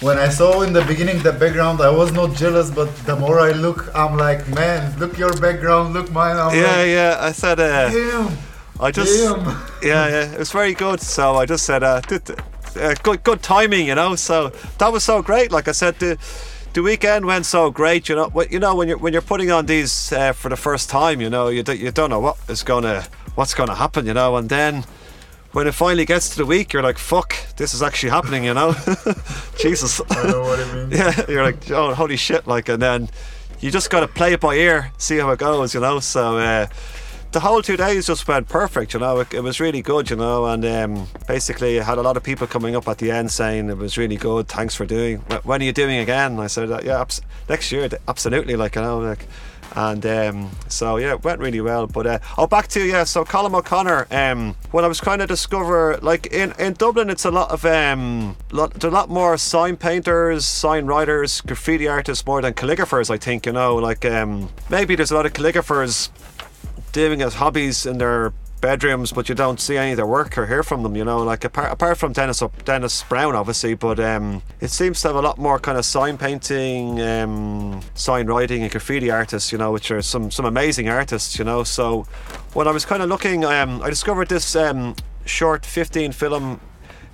when I saw in the beginning the background, I was not jealous, but the more I look, I'm like, man, look your background, look mine. I'm yeah, like, yeah. I said uh, damn, I just damn. yeah, yeah, it was very good. So I just said, uh, uh, good, good timing, you know. So that was so great. Like I said, the the weekend went so great. You know, you know when you're when you're putting on these uh, for the first time, you know, you d- you don't know what is gonna what's gonna happen, you know, and then. When it finally gets to the week, you're like, "Fuck, this is actually happening," you know. Jesus. I know what I mean. yeah, you're like, oh, holy shit, like, and then you just got to play it by ear, see how it goes, you know. So uh, the whole two days just went perfect, you know. It, it was really good, you know, and um, basically I had a lot of people coming up at the end saying it was really good. Thanks for doing. When are you doing again? I said, yeah, abs- next year, absolutely, like you know, like. And um, so yeah, it went really well. But uh, oh, back to yeah. So Colin O'Connor. Um, when I was trying to discover, like in, in Dublin, it's a lot of um, lot, a lot more sign painters, sign writers, graffiti artists more than calligraphers. I think you know, like um, maybe there's a lot of calligraphers doing as hobbies in their bedrooms, but you don't see any of their work or hear from them. You know, like apart, apart from Denis up Denis Brown, obviously, but um, it seems to have a lot more kind of sign painting, um, sign writing, and graffiti artists. You know, which are some some amazing artists. You know, so when I was kind of looking, um, I discovered this um, short 15 film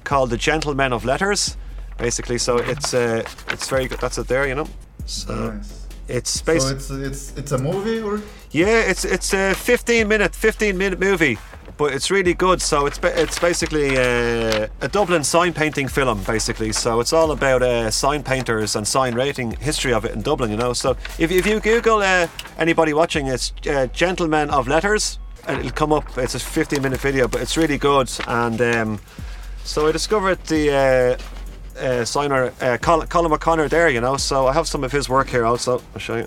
called The Gentlemen of Letters. Basically, so it's uh, it's very good. That's it there. You know, so Nice. it's So it's it's it's a movie or Yeah, it's it's a 15 minute 15 minute movie, but it's really good. So it's it's basically a, a Dublin sign painting film, basically. So it's all about uh, sign painters and sign rating history of it in Dublin. You know, so if, if you Google uh, anybody watching, it's uh, Gentlemen of Letters, and it'll come up. It's a 15 minute video, but it's really good. And um, so I discovered the. Uh, uh, signer uh, Colin, Colin O'Connor there, you know. So I have some of his work here also. I'll show you.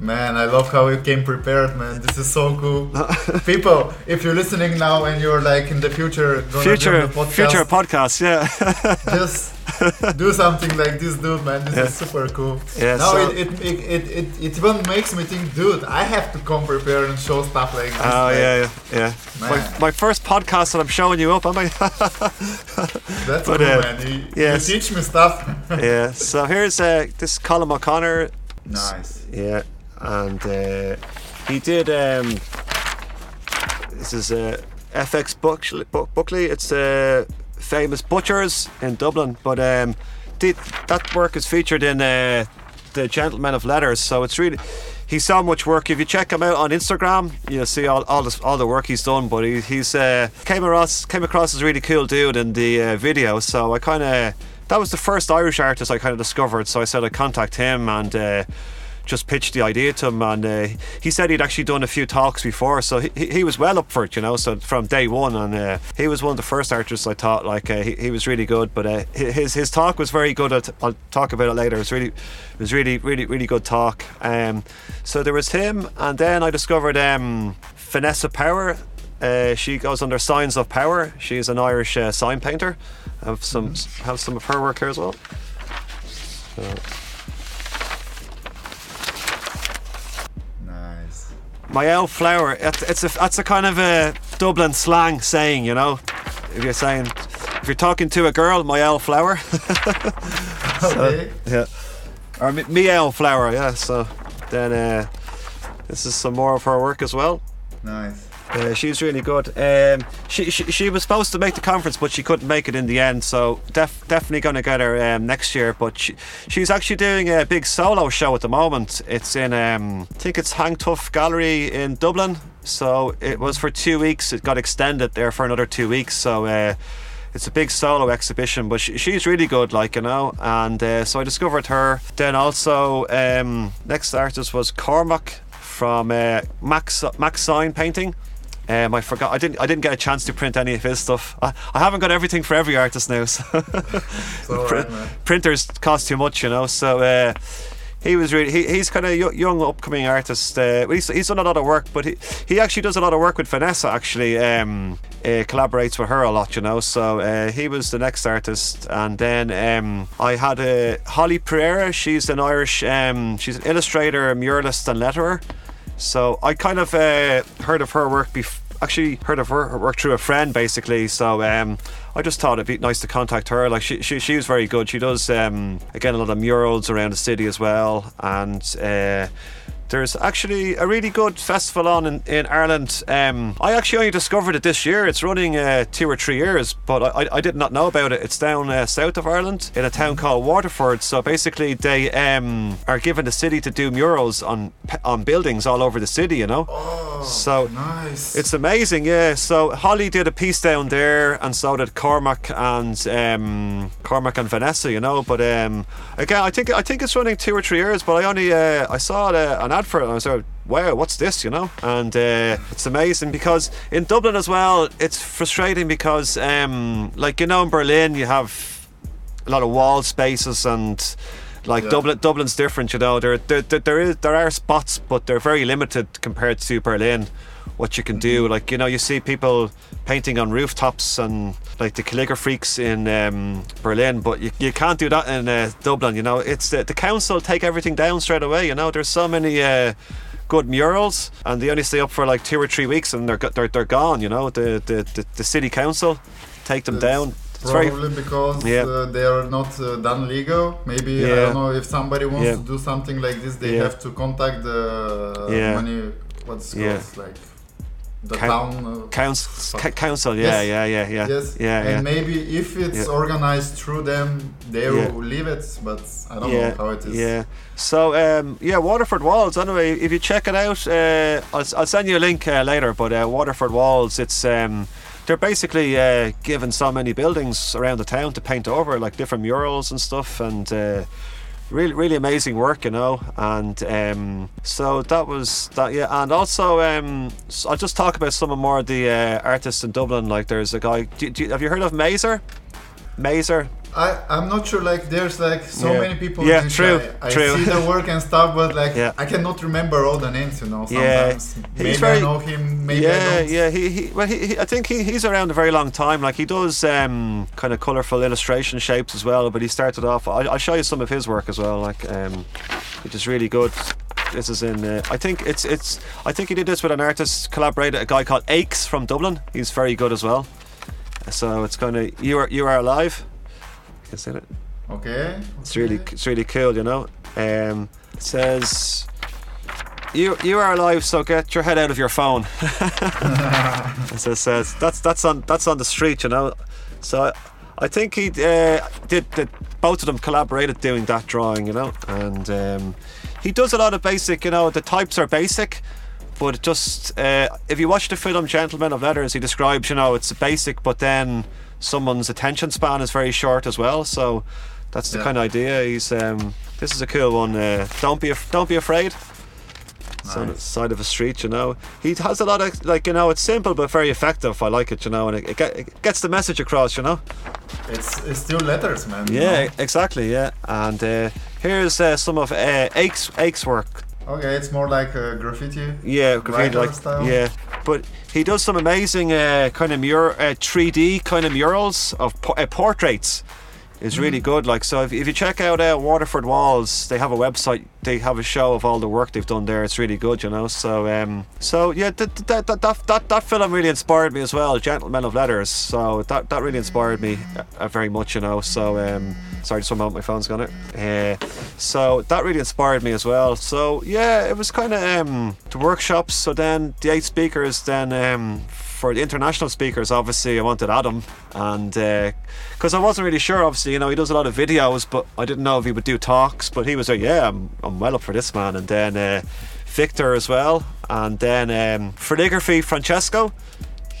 Man, I love how you came prepared, man. This is so cool. People, if you're listening now and you're like in the future Future, the podcast, future podcast, yeah. just do something like this, dude, man. This is super cool. Yeah, now so- it, it, it, it, it, even makes me think, dude, I have to come prepared and show stuff like this. Oh like, yeah, yeah, yeah. My, my first podcast that I'm showing you up, am I? That's But, cool, uh, man. You, yes. you teach me stuff. yeah. So here's uh, this Colin O'Connor. nice. Yeah, and uh, he did. Um, this is uh, FX Buckley. It's uh, famous butchers in Dublin, but um, did, that work is featured in uh, the Gentlemen of Letters. So it's really. He's so much work. If you check him out on Instagram, you'll see all, all, this, all the work he's done. But he, he's uh, came across came across as a really cool dude in the uh, video. So I kind of that was the first Irish artist I kind of discovered. So I said I'd contact him and uh, just pitched the idea to him. And uh, he said he'd actually done a few talks before, so he, he was well up for it, you know. So from day one, and uh, he was one of the first artists I thought like uh, he, he was really good. But uh, his his talk was very good. I'll, talk about it later. It was really it was really really really good talk. Um, so there was him, and then I discovered um, Vanessa Power. Uh, she goes under Signs of Power. She's an Irish uh, sign painter. I have some have some of her work here as well. So, my elf flower. It's, it's a that's a kind of a Dublin slang saying, you know. If you're saying, if you're talking to a girl, my elf flower. Okay. yeah. Or me, me elf flower. Yeah. So then uh, this is some more of her work as well. nice. Uh, she's really good. Um, she, she she was supposed to make the conference, but she couldn't make it in the end. So def, definitely going to get her um, next year. But she, she's actually doing a big solo show at the moment. It's in um, I think it's Hang Tough Gallery in Dublin. So it was for two weeks. It got extended there for another two weeks. So. Uh, it's a big solo exhibition, but she, she's really good, like you know. And uh, so I discovered her. Then also, um, next artist was Cormac from uh, Max Max Sign Painting. Um, I forgot. I didn't. I didn't get a chance to print any of his stuff. I, I haven't got everything for every artist now. So right, printers cost too much, you know. So uh, he was really. He, he's kind of young, upcoming artist. Uh, he's, he's done a lot of work, but he, he actually does a lot of work with Vanessa. Actually, um, uh, collaborates with her a lot, you know. So uh, he was the next artist, and then um, I had uh, Holly Pereira. She's an Irish. Um, she's an illustrator, muralist, and letterer. So I kind of uh, heard of her work before. Actually, heard of her, her work through a friend, basically. So um, I just thought it'd be nice to contact her. Like she, she, she was very good. She does um, again a lot of murals around the city as well, and uh, there's actually a really good festival on in, in Ireland. Um, I actually only discovered it this year. It's running uh, two or three years, but I, I did not know about it. It's down uh, south of Ireland in a town called Waterford. So basically, they um, are given the city to do murals on on buildings all over the city. You know. Oh, so nice. It's amazing, yeah. So Holly did a piece down there, and so did Cormac and um, Cormac and Vanessa, you know. But um, again, I think I think it's running two or three years. But I only uh, I saw uh, an ad for it, and I was like, wow, what's this, you know? And uh, it's amazing because in Dublin as well, it's frustrating because, um, like you know, in Berlin you have a lot of wall spaces and like Yeah. Dublin, Dublin's different, you know. There, there, there, there is there are spots, but they're very limited compared to Berlin. What you can do, like you know, you see people painting on rooftops and like the calligraphy freaks in um, Berlin, but you, you can't do that in uh, Dublin. You know, it's the, the council take everything down straight away. You know, there's so many. Uh, Good murals, and they only stay up for like two or three weeks, and they're they're, they're gone. You know, the, the, the, the city council take them It's down. It's very Probably because Yeah. uh, they are not uh, done legal. Maybe I don't know if somebody wants Yeah. to do something like this, they Yeah. have to contact the Yeah. money. What's Yeah. called? Like the Coun- town. Uh, council, council. Yeah, Yes. yeah, yeah, yeah, Yes, yeah, and yeah. maybe if it's Yeah. organized through them, they Yeah. will leave it. But I don't know how it is. Yeah. So um, yeah, Waterford Walls. Anyway, if you check it out, uh, I'll, I'll send you a link uh, later. But uh, Waterford Walls, it's um, they're basically uh, given so many buildings around the town to paint over, like different murals and stuff, and. Really, really amazing work, you know, and um, so that was that. Yeah, and also um, I'll just talk about some of more of the uh, artists in Dublin. Like, there's a guy. Do, do, have you heard of Maser? Maser. I I'm not sure. Like there's like so Yeah. many people. Yeah, in true, guy. I true. see the work and stuff, but like Yeah. I cannot remember all the names. You know, Yeah. sometimes He's maybe very- I know him. Maybe I yeah, don't. yeah. He, he well, he, he, I think he, he's around a very long time. Like he does um, kind of colourful illustration shapes as well. But he started off. I, I'll show you some of his work as well. Like um, which is really good. This is in. Uh, I think it's it's. I think he did this with an artist collaborator, a guy called Aches from Dublin. He's very good as well. So it's kind of you are you are alive. You can see it. Okay. It's really it's really cool, you know. Um, it says. You, you are alive, so get your head out of your phone. It says, that's that's on that's on the street, you know. So I, I think he uh, did, did both of them collaborated doing that drawing, you know, and um, he does a lot of basic, you know. The types are basic, but just uh, if you watch the film Gentleman of Letters, he describes, you know, it's basic, but then someone's attention span is very short as well. So that's the Yeah. kind of idea. He's um, this is a cool one. Uh, don't be af- don't be afraid. It's on the side of a street, you know. He has a lot of like, you know, it's simple but very effective. I like it, you know, and it, it, get, it gets the message across, you know. It's, it's still letters, man. you Yeah, know? exactly. Yeah, and uh, here's uh, some of uh, Ake's Ake's work. Okay, it's more like a graffiti. Yeah, graffiti, like style? yeah, but he does some amazing uh, kind of mur uh, 3D kind of murals of po- uh, portraits. Is Mm. really good. Like so, if, if you check out uh, Waterford Walls, they have a website. They have a show of all the work they've done there. It's really good, you know. So um, so yeah, that that, that that that that film really inspired me as well. Gentlemen of Letters. So that that really inspired me uh, uh, very much, you know. So um, Sorry, just one moment, my phone's gone out. Uh, so that really inspired me as well. So yeah, it was kind of um, the workshops. So then the eight speakers, then um, for the international speakers, obviously I wanted Adam, and because uh, I wasn't really sure. Obviously, you know, he does a lot of videos, but I didn't know if he would do talks. But he was like, "Yeah, I'm, I'm well up for this man." And then uh, Victor as well, and then um, photography Francesco.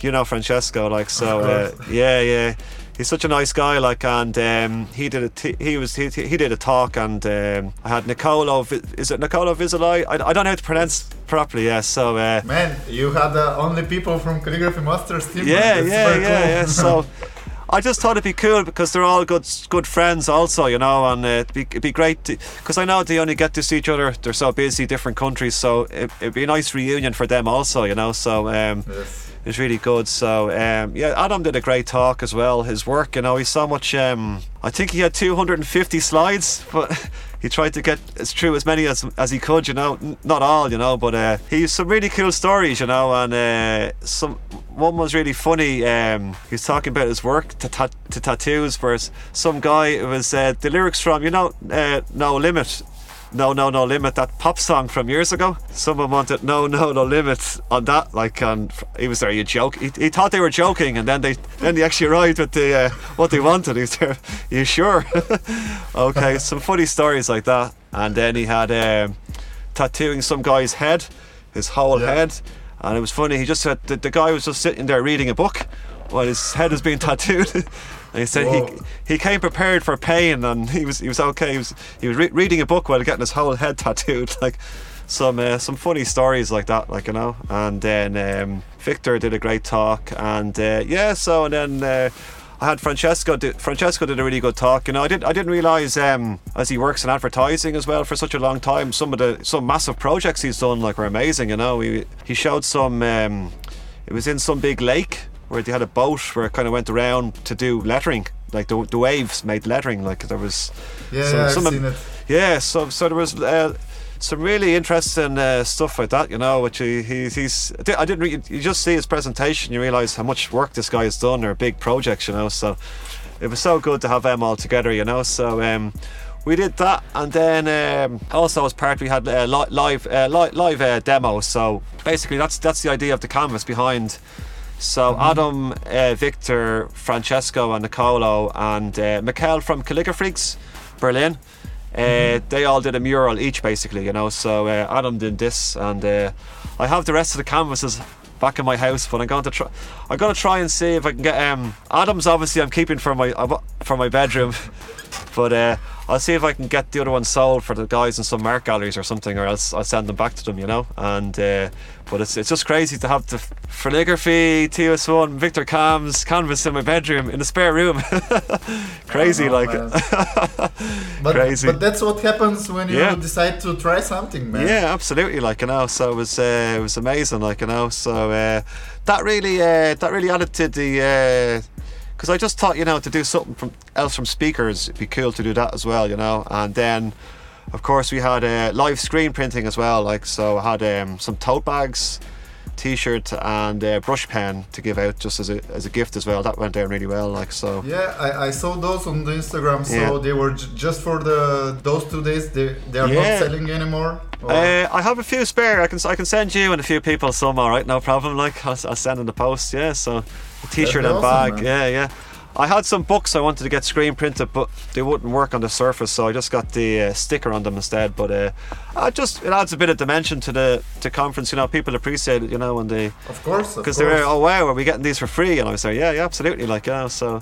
You know Francesco, like so. Uh, yeah, yeah he's such a nice guy like and um, he did a t- he was he, he did a talk and um, I had Nicolo is it Nicolo Vizoli I, I don't know how to pronounce properly yeah so uh, man you had uh, only people from calligraphy masters team yeah yeah yeah cool. yeah so I just thought it'd be cool because they're all good good friends also you know and uh, it'd, be, it'd be great because I know they only get to see each other they're so busy different countries so it, would be a nice reunion for them also you know so um, yes is really good. So um, yeah, Adam did a great talk as well. His work, you know, he's so much. Um, I think he had 250 slides, but he tried to get as true as many as as he could. You know, not all, you know, but uh, he's some really cool stories, you know, and uh, some one was really funny. Um, he was talking about his work to, ta- to tattoos, for some guy. Was uh, the lyrics from you know uh, No Limit no No No Limit, that pop song from years ago. Someone wanted No No No Limit on that, like, and he was there. You joke? He, he thought they were joking, and then they then they actually arrived with the uh, what they wanted. He's there. You sure? okay, some funny stories like that, and then he had um, tattooing some guy's head, his whole yeah. head, and it was funny. He just said the, the guy was just sitting there reading a book while his head was being tattooed. And he said he he came prepared for pain, and he was he was okay. He was he was re- reading a book while getting his whole head tattooed, like some uh, some funny stories like that, like you know. And then um, Victor did a great talk, and uh, yeah, so and then. Uh, I had Francesco. Did, Francesco did a really good talk. You know, I didn't. I didn't realize um, as he works in advertising as well for such a long time. Some of the some massive projects he's done like were amazing. You know, he he showed some. Um, it was in some big lake where they had a boat where it kind of went around to do lettering. Like the, the waves made lettering. Like there was. Yeah, some, I've some seen of, it. Yeah, so so there was. Uh, some really interesting uh, stuff like that, you know. Which he, he he's I didn't really, you just see his presentation, you realise how much work this guy has done or big projects, you know. So it was so good to have them all together, you know. So um, we did that, and then um, also as part we had uh, live uh, live, live uh, demos. So basically, that's that's the idea of the canvas behind so mm-hmm. Adam, uh, Victor, Francesco, and Nicolo, and uh, Mikkel from Calligraphics, Berlin. Uh, mm-hmm. They all did a mural each, basically, you know. So uh, Adam did this, and uh, I have the rest of the canvases back in my house. But I'm going to try. I'm going to try and see if I can get. Um, Adam's obviously I'm keeping for my for my bedroom, but uh, I'll see if I can get the other one sold for the guys in some art galleries or something, or else I'll send them back to them, you know. And uh, but it's it's just crazy to have the photography, TS1, Victor Cams canvas in my bedroom in the spare room. crazy, know, like but, crazy. But that's what happens when you yeah. decide to try something, man. Yeah, absolutely. Like you know, so it was uh, it was amazing. Like you know, so uh, that really uh, that really added to the uh, because I just thought you know to do something from else from speakers it'd be cool to do that as well you know? And then of course we had uh, live screen printing as well like so I had um, some tote bags t-shirt and a brush pen to give out just as a, as a gift as well. That went down really well like so. Yeah I, I saw those on the instagram so yeah. they were j- just for the those two days they, they are yeah. not selling anymore uh, I have a few spare. I can I can send you and a few people some alright no problem like I'll, I'll send in the post yeah so t-shirt and awesome, bag. Man. Yeah, yeah. I had some books I wanted to get screen printed, but they wouldn't work on the surface, so I just got the uh, sticker on them instead. But uh, I just it adds a bit of dimension to the to conference. You know, people appreciate it. You know, when they of course because they were oh wow, are we getting these for free? And I was like, yeah, yeah, absolutely. Like you know, so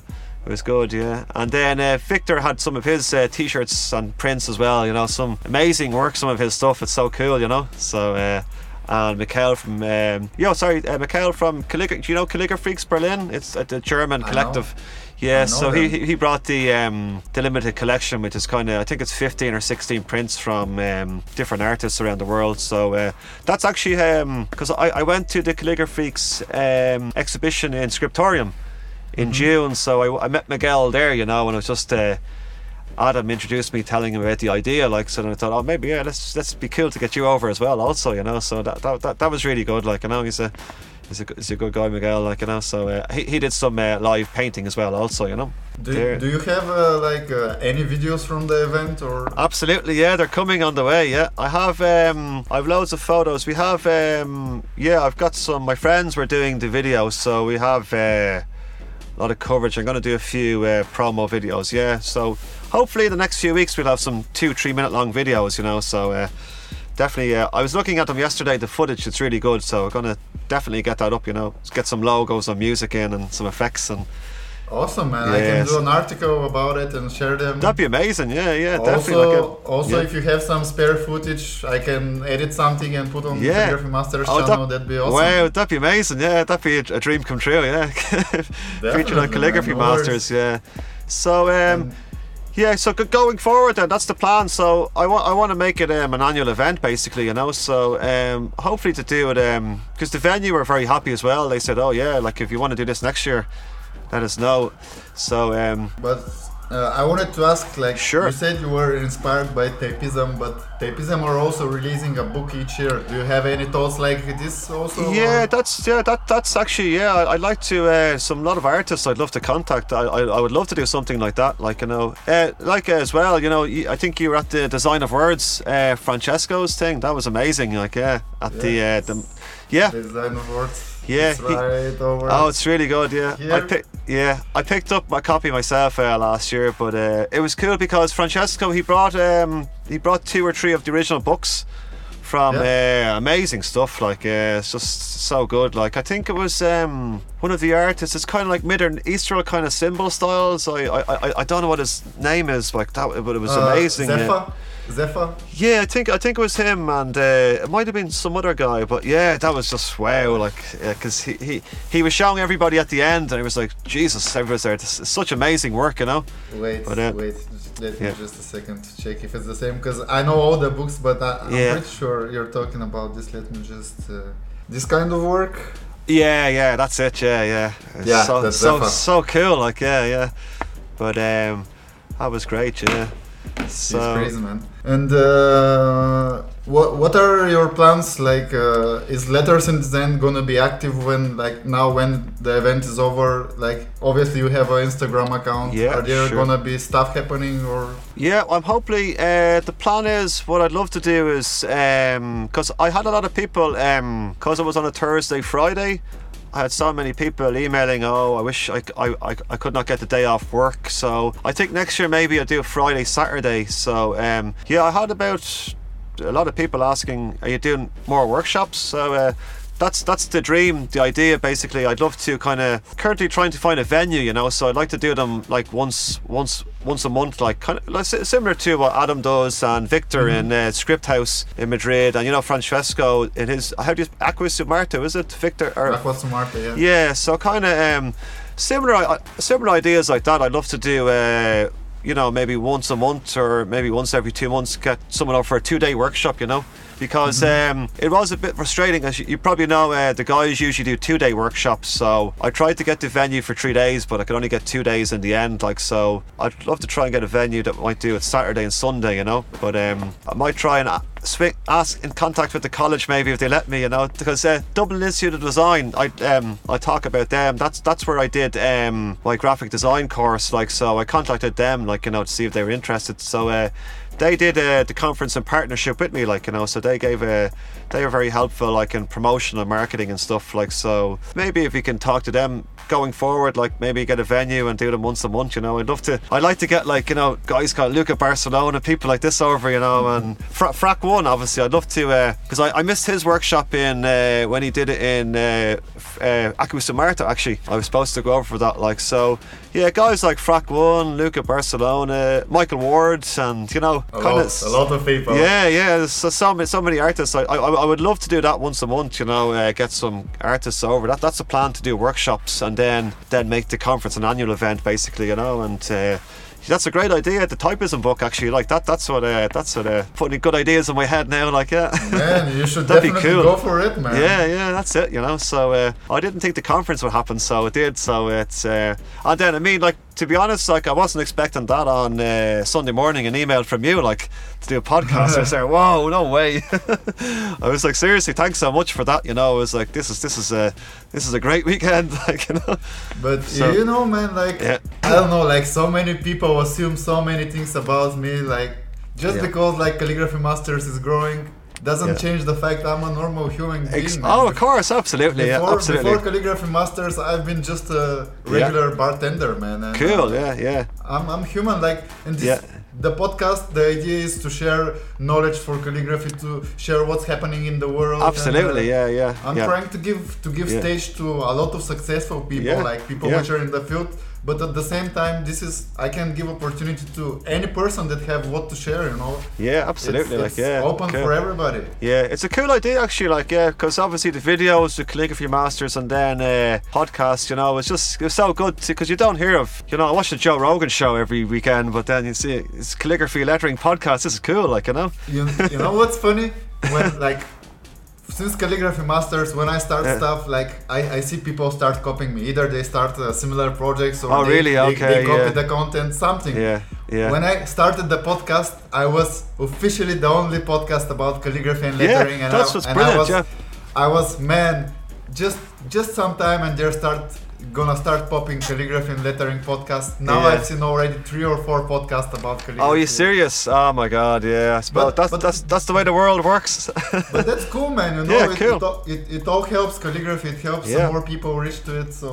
it was good, yeah. And then uh, Victor had some of his uh, t-shirts and prints as well. You know, some amazing work, some of his stuff. It's so cool, you know. So uh, and Mikkel from um, yo sorry uh, Mikkel from Calligra- do you know Calligraphics Berlin? It's a, a German collective. Yeah so he, he brought the um, the limited collection which is kind of I think it's 15 or 16 prints from um, different artists around the world. So uh, that's actually because um, I, I went to the Calligraphics um, exhibition in Scriptorium in mm-hmm. June. So I, I met Miguel there you know and it was just uh, Adam introduced me, telling him about the idea. Like, so then I thought, oh, maybe yeah, let's let's be cool to get you over as well, also, you know. So that that, that, that was really good. Like, you know, he's a he's a, he's a good guy, Miguel. Like you know, so uh, he, he did some uh, live painting as well, also. You know. Do, There- do you have uh, like uh, any videos from the event or? Absolutely, yeah, they're coming on the way. Yeah, I have um, I've loads of photos. We have um, yeah, I've got some. My friends were doing the videos, so we have uh, a lot of coverage. I'm going to do a few uh, promo videos. Yeah, so hopefully in the next few weeks we'll have some two, three minute long videos. You know, so uh, definitely. Uh, I was looking at them yesterday. The footage, it's really good. So we're going to definitely get that up. You know, get some logos and music in and some effects and. Awesome, man! I can do an article about it and share them. That'd be amazing, yeah, yeah, definitely. also, like a- also yeah. if you have some spare footage, I can edit something and put on Yeah. Calligraphy Masters Oh, channel. that- That'd be awesome. Wow, that'd be amazing. Yeah, that'd be a, a dream come true. Yeah, featured on calligraphy masters. Yeah. So um, And- yeah, so going forward, then that's the plan. So I want I want to make it um, an annual event, basically. You know, so um, hopefully to do it because the venue were very happy as well. They said, oh yeah, like if you want to do this next year, let us know. So um, But uh, I wanted to ask, like, Sure. you said you were inspired by Typism, but Typism are also releasing a book each year. Do you have any thoughts like this also? Yeah, or- that's yeah, that that's actually yeah. I, I'd like to uh, some lot of artists I'd love to contact. I, I, I would love to do something like that. Like you know, uh, like uh, as well. You know, I think you were at the Design of Words, uh, Francesco's thing. That was amazing. Like yeah, at the uh, the yeah. Design of words. Yeah, he- right. Oh, it's really good. Yeah, I pick, yeah, I picked up my copy myself uh, last year, but uh, it was cool because Francesco he brought um, he brought two or three of the original books from uh, amazing stuff. Like uh, it's just so good. Like I think it was um, one of the artists. It's kind of like Middle Eastern kind of symbol styles. I, I I I don't know what his name is like that, but it was Uh, amazing. yeah. Zephyr? Zephyr? Yeah, I think I think it was him, and uh, it might have been some other guy. But yeah, that was just wow, like because he, he he was showing everybody at the end, and it was like Jesus, everyone's there. This is such amazing work, you know. Wait, But, uh, wait. just Let yeah. me just a second to check if it's the same because I know all the books, but I, I'm Yeah. pretty sure you're talking about this. Let me just. Uh, this kind of work. Yeah, yeah, that's it. Yeah, yeah. It's Yeah, so that's so so cool. Like yeah, yeah. But um, that was great. Yeah. So it's crazy, man. And uh, what what are your plans? Like, uh, is Letters and Design gonna be active when, like, now when the event is over? Like, obviously you have an Instagram account. Yeah, Are there sure. gonna be stuff happening or? Yeah, I'm hopefully. Uh, the plan is what I'd love to do is because I had a lot of people because it was on a Thursday, Friday. I had so many people emailing, oh, I wish I, I, I, could not get the day off work. So I think next year maybe I'll do Friday, Saturday. So um, yeah, I had about a lot of people asking, are you doing more workshops? So uh, that's that's the dream, the idea. Basically, I'd love to kind of currently trying to find a venue, you know. So I'd like to do them like once, once, once a month, like kind of like, similar to what Adam does and Victor in uh, Script House in Madrid, and you know Francesco in his how do you Aqua Marto, is it Victor or Aqua Smarta, yeah. yeah, so kind of um, similar uh, similar ideas like that. I'd love to do, uh, you know, maybe once a month or maybe once every two months. Get someone up for a two day workshop, you know, because um, it was a bit frustrating. As you, you probably know, uh, the guys usually do two day workshops. So I tried to get the venue for three days, but I could only get two days in the end. Like so, I'd love to try and get a venue that might do it Saturday and Sunday, you know. But um, I might try and. uh, Swi ask in contact with the college maybe if they let me, you know, because uh, Dublin Institute of Design, I um I talk about them. That's that's where I did um my graphic design course. Like so, I contacted them, like you know, to see if they were interested. So uh, they did uh, the conference in partnership with me, like you know. So they gave a they were very helpful, like in promotion and marketing and stuff. Like so, maybe if we can talk to them going forward, like maybe get a venue and do them once a month. You know, I'd love to. I'd like to get like you know guys called Luca Barcellona, people like this over. You know, and Fra- Frack One, obviously, I'd love to because I, I missed his workshop in uh, when he did it in uh, uh, Marta. Actually, I was supposed to go over for that. Like so, yeah, guys like Frack One, Luca Barcellona, Michael Ward, and you know, A kind lot, of a lot of people. yeah, yeah. So, so many, so many artists. I, I, I would love to do that once a month. You know, uh, get some artists over. That, that's the plan to do workshops and then then make the conference an annual event, basically. You know, and uh, that's a great idea. The typism book, actually, like that. That's what. Uh, that's what. Uh, putting good ideas in my head now. Like, yeah. Man, you should That'd be definitely cool. go for it, man. Yeah, yeah, that's it. You know, so uh, I didn't think the conference would happen, so it did. So it's uh, and then I mean, like to be honest, like I wasn't expecting that on uh, Sunday morning. An email from you, like to do a podcast. I was like, whoa, no way. I was like, seriously, thanks so much for that. You know, I was like, this is this is a this is a great weekend. Like you know. But So- you know, man, like Yeah. I don't know, like so many people assume so many things about me, like just Yeah. because like calligraphy masters is growing doesn't Yeah. change the fact I'm a normal human being. Ex- oh, of course, absolutely, yeah, Before, absolutely. before calligraphy masters, I've been just a regular bartender, man. And, Cool, uh, yeah, yeah. I'm, I'm human like and this Yeah. the podcast the idea is to share knowledge for calligraphy to share what's happening in the world and, Absolutely, uh, yeah, yeah. I'm yeah. trying to give to give Yeah. stage to a lot of successful people Yeah, like people yeah. which are in the field but at the same time this is I can give opportunity to any person that have what to share you know Yeah, absolutely, it's, like it's yeah. open cool. for everybody Yeah, it's a cool idea actually. Like, yeah, because obviously the videos, the calligraphy masters, and then uh, podcasts. You know, it's just it's so good because you don't hear of. You know, I watch the Joe Rogan show every weekend, but then you see it's calligraphy lettering podcast. This is cool, like you know. you, you know what's funny when like since calligraphy masters when i start Yeah. stuff like I, I see people start copying me either they start uh, similar projects or Oh, they, really? they, Okay, they copy yeah. the content something Yeah, yeah. when i started the podcast i was officially the only podcast about calligraphy and Yeah, lettering and, that's I, what's and brilliant, I was yeah. i was man just just some time and they start gonna start popping calligraphy and lettering podcast now Yeah. i've seen already three or four podcasts about calligraphy Oh, you serious? Oh my god, yeah. But- that's but- that's that's the way the world works. but that's cool, man. You know, Yeah, it, cool. it, all- it, it all helps calligraphy. It helps Yeah. more people reach to it. So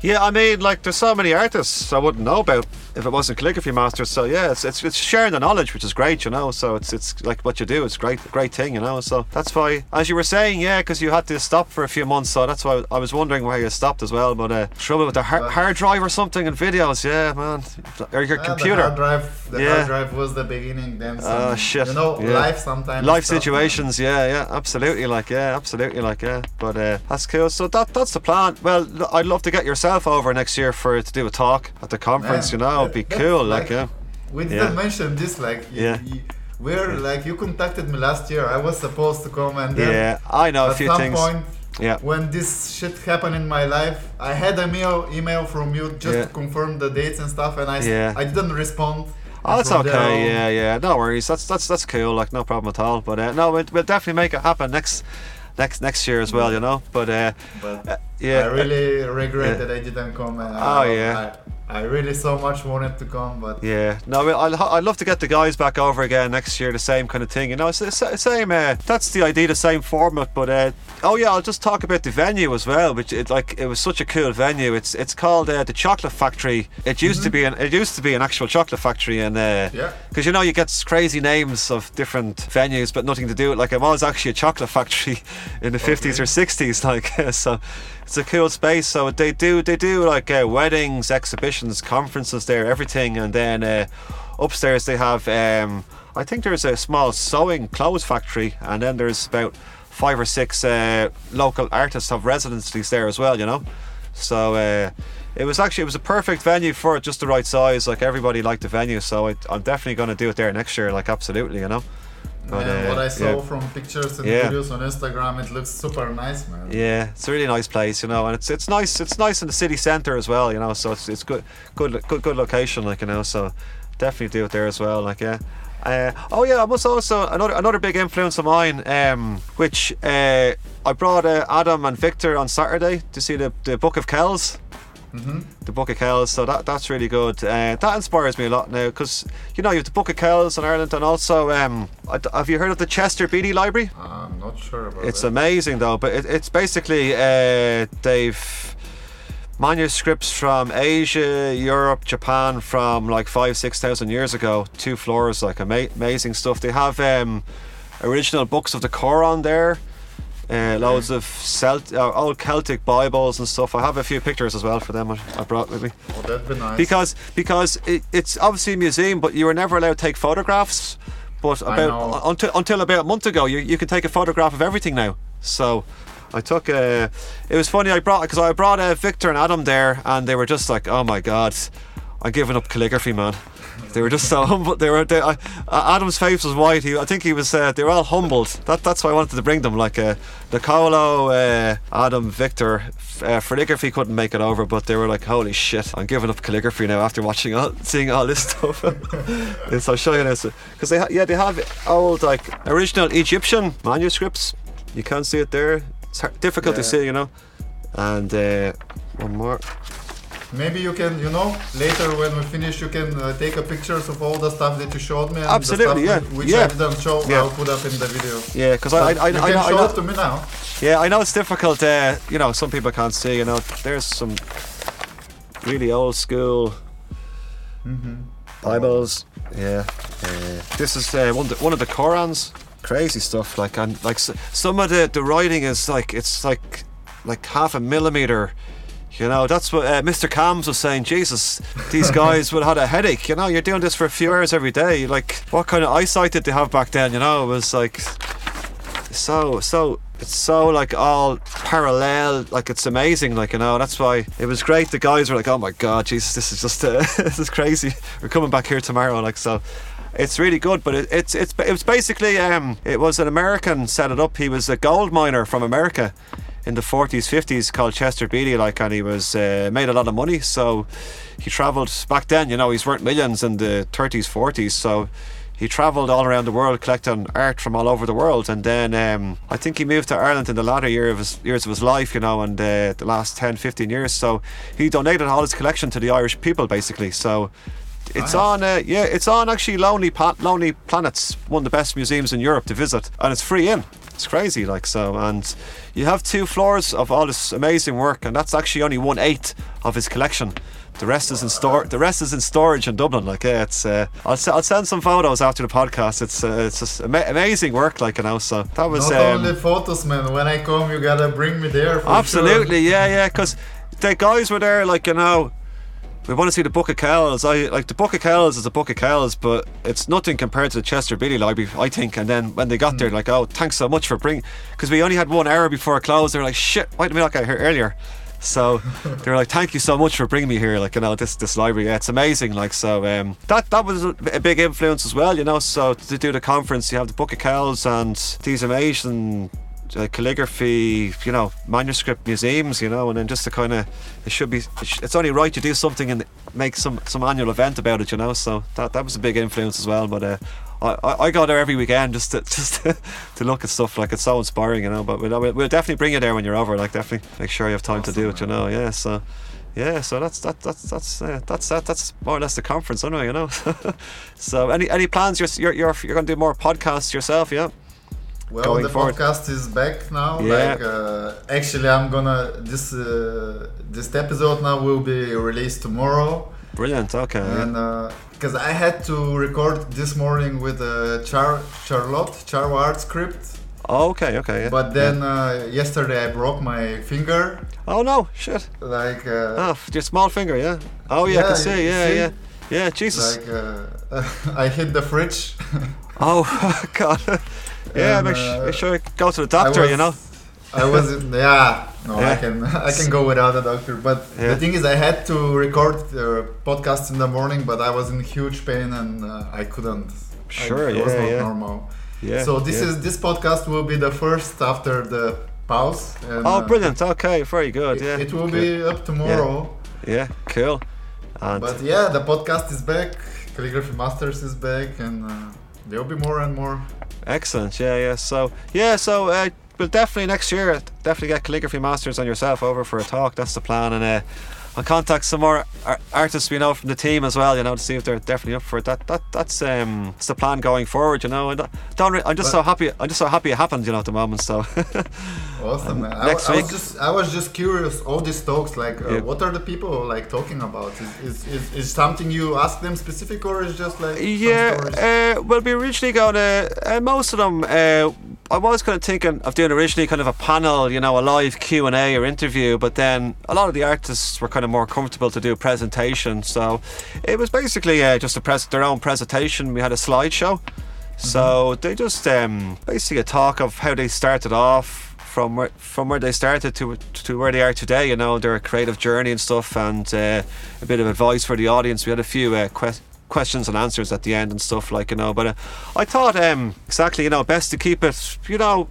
Yeah, I mean, like, there's so many artists I wouldn't know about if it wasn't calligraphy masters. So yeah, it's, it's it's sharing the knowledge, which is great, you know. So it's it's like what you do. It's great, great thing, you know. So that's why, as you were saying, yeah, because you had to stop for a few months. So that's why I was wondering why you stopped as well. But uh, trouble with the har- But- hard drive or something and videos, yeah, man, or your uh, computer. the hard drive, the Yeah. hard drive was the beginning. Then some, Ah, shit, You know, yeah. life sometimes. Life man. situations, yeah, yeah, absolutely, like, yeah, absolutely, like, yeah. But uh, that's cool. So that that's the plan. Well, I'd love to get yourself over next year for to do a talk at the conference. You know, it'd be cool, like, yeah. We didn't mention this, like, Yeah. y- we're like you contacted me last year. I was supposed to come, and then Yeah, I know a at few some things. point. Yeah. When this shit happened in my life, I had a mail email from you just Yeah. to confirm the dates and stuff, and I Yeah. I didn't respond. Oh, that's okay. Yeah, yeah. No worries. That's that's that's cool. Like, no problem at all. But uh, no, we'll, we'll definitely make it happen next next next year as well. You know. But uh, But uh, yeah. I really regret yeah. that I didn't come. Oh, yeah. I, I really so much wanted to come, but Yeah, no, I- I'd, I'd love to get the guys back over again next year, the same kind of thing. You know, it's the same. Uh, that's the idea, the same format. But uh, oh yeah, I'll just talk about the venue as well. Which it like it was such a cool venue. It's it's called uh, the Chocolate Factory. It used to be an it used to be an actual chocolate factory, and uh, Yeah. because you know you get crazy names of different venues, but nothing to do with like it was actually a chocolate factory in the fifties or sixties. Like so, it's a cool space. So they do they do like uh, weddings, exhibitions, conferences there, everything, and then uh, upstairs they have. Um, I think there's a small sewing clothes factory, and then there's about five or six uh, local artists have residencies there as well. You know, so. Uh, it was actually it was a perfect venue for it, just the right size. Like everybody liked the venue, so I, I'm definitely going to do it there next year. Like absolutely, you know. But, man, uh, what I saw yeah. from pictures and Yeah. videos on Instagram, it looks super nice, man. Yeah, it's a really nice place, you know, and it's it's nice. It's nice in the city centre as well, you know. So it's it's good, good, good, good location, like you know. So definitely do it there as well, like yeah. Uh, oh yeah, I must also another another big influence of mine, um, which uh, I brought uh, Adam and Victor on Saturday to see the the Book of Kells. Hmm the Book of Kells, so that that's really good. Uh, that inspires me a lot now because you know you have the Book of Kells in Ireland, and also um, have you heard of the Chester Beatty Library? I'm not sure about It's that. amazing though, but it, it's basically uh, they've manuscripts from Asia, Europe, Japan from like five, six thousand years ago. Two floors, like ama- amazing stuff. They have um, original books of the Koran there. Uh, loads of Celt- uh, old Celtic Bibles and stuff. I have a few pictures as well for them. I I brought with me oh, that'd be nice. because because it, it's obviously a museum, but you were never allowed to take photographs. But about until until about a month ago, you, you can take a photograph of everything now. So I took a. It was funny. I brought because I brought uh, Victor and Adam there, and they were just like, "Oh my god." I'm giving up calligraphy, man. They were just so humble. They were. They, uh, Adam's face was white. He, I think he was. Uh, they were all humbled. That, that's why I wanted to bring them. Like uh, Nicolo, uh, Adam, Victor, uh, calligraphy couldn't make it over, but they were like, "Holy shit! I'm giving up calligraphy now after watching all, seeing all this stuff." and so I'll show you this because they, ha- yeah, they have old like original Egyptian manuscripts. You can't see it there. It's hard, difficult yeah. to see, you know. And uh, one more. Maybe you can, you know, later when we finish, you can uh, take a pictures of all the stuff that you showed me. And Absolutely, yeah. Which yeah. I didn't show, yeah. I'll put up in the video. Yeah, because I, I, I, you I, can know, show I know, it to me now. Yeah, I know it's difficult. Uh, you know, some people can't see. You know, there's some really old school mm-hmm. Bibles. Yeah, uh, this is uh, one, of the, one of the Korans. Crazy stuff. Like and like some of the the writing is like it's like like half a millimeter you know, that's what uh, Mr. Cams was saying. Jesus, these guys would have had a headache. You know, you're doing this for a few hours every day. Like, what kind of eyesight did they have back then? You know, it was like so, so it's so like all parallel like it's amazing like you know that's why it was great the guys were like oh my god jesus this is just uh, this is crazy we're coming back here tomorrow like so it's really good but it, it's it's it was basically um it was an american set it up he was a gold miner from america in the 40s, 50s called Chester Beatty, like, and he was uh, made a lot of money. So he travelled back then. You know, he's worth millions in the 30s, 40s. So he travelled all around the world collecting art from all over the world. And then um, I think he moved to Ireland in the latter year of his, years of his life, you know, and uh, the last 10, 15 years. So he donated all his collection to the Irish people, basically. So it's on, uh, yeah, it's on actually Lonely, pa- Lonely Planets, one of the best museums in Europe to visit, and it's free in. It's crazy, like so, and you have two floors of all this amazing work, and that's actually only one eighth of his collection. The rest is in store. The rest is in storage in Dublin. Like, yeah, it's. Uh, I'll, I'll send some photos after the podcast. It's uh, it's just ama- amazing work. Like, you know. So that was. Not um, only photos, man. When I come, you gotta bring me there. absolutely, sure. yeah, yeah. Because the guys were there, like you know we want to see the Book of Kells. I like the Book of Kells is a Book of Kells, but it's nothing compared to the Chester Beatty Library, I think. And then when they got mm. there, like, oh, thanks so much for bringing, because we only had one hour before it closed. They were like, shit, why did we not get here earlier? So they were like, "Thank you so much for bringing me here." Like you know, this this library, yeah, it's amazing. Like so, um, that that was a, a, big influence as well. You know, so to do the conference, you have the Book of Kells and these amazing uh, calligraphy, you know, manuscript museums, you know, and then just to kind of, it should be, it's only right to do something and make some some annual event about it, you know. So that that was a big influence as well. But uh, I, I go there every weekend just to just to, look at stuff like it's so inspiring, you know. But we'll, we'll definitely bring you there when you're over. Like definitely make sure you have time awesome, to do it, you know. Yeah. So yeah, so that's that that's that's uh, that's that that's more or less the conference anyway, you know. so any any plans? You're you're, you're going to do more podcasts yourself, yeah? Well, going the forward. podcast is back now. Yeah. Like, uh, actually, I'm gonna this uh, this episode now will be released tomorrow. Brilliant. Okay. And because uh, I had to record this morning with uh, Char Charlotte Charward script. Oh, okay, okay. Yeah. But then yeah. uh, yesterday I broke my finger. Oh no, shit. Like. Uh, oh, your small finger, yeah. Oh yeah, yeah I can see. Yeah, see? yeah, yeah. Jesus. Like uh, I hit the fridge. oh God. Yeah, and, make, uh, make, sure you go to the doctor. Was, you know. I was in, yeah. No, yeah. I can I can go without a doctor. But yeah. the thing is, I had to record the podcast in the morning, but I was in huge pain and uh, I couldn't. Sure, I, yeah, it was not yeah. normal. Yeah. So this yeah. is this podcast will be the first after the pause. And, oh, uh, brilliant! Okay, very good. It, yeah, it will be up tomorrow. Yeah, cool. And but yeah, the podcast is back. Calligraphy Masters is back, and uh, there'll be more and more Excellent. Yeah, yeah. So yeah, so uh, we'll definitely next year definitely get calligraphy masters on yourself over for a talk. That's the plan, and uh, I'll contact some more artists we know from the team as well. You know, to see if they're definitely up for it. That that that's um it's the plan going forward. You know, and don't re- I'm just so happy. I'm just so happy it happened. You know, at the moment. So awesome, man. Next I, I, was just I was just curious. All these talks, like, uh, yeah. what are the people like talking about? Is, is, is, is something you ask them specific, or is just like yeah? Uh, well, we originally to uh, most of them. Uh, I was kind of thinking of doing originally kind of a panel, you know, a live Q and A or interview, but then a lot of the artists were kind of more comfortable to do a presentation, so it was basically uh, just a pres- their own presentation. We had a slideshow, mm-hmm. so they just um, basically a talk of how they started off from where from where they started to to where they are today. You know, their creative journey and stuff, and uh, a bit of advice for the audience. We had a few uh, que- questions and answers at the end and stuff like you know. But uh, I thought um, exactly you know best to keep it you know.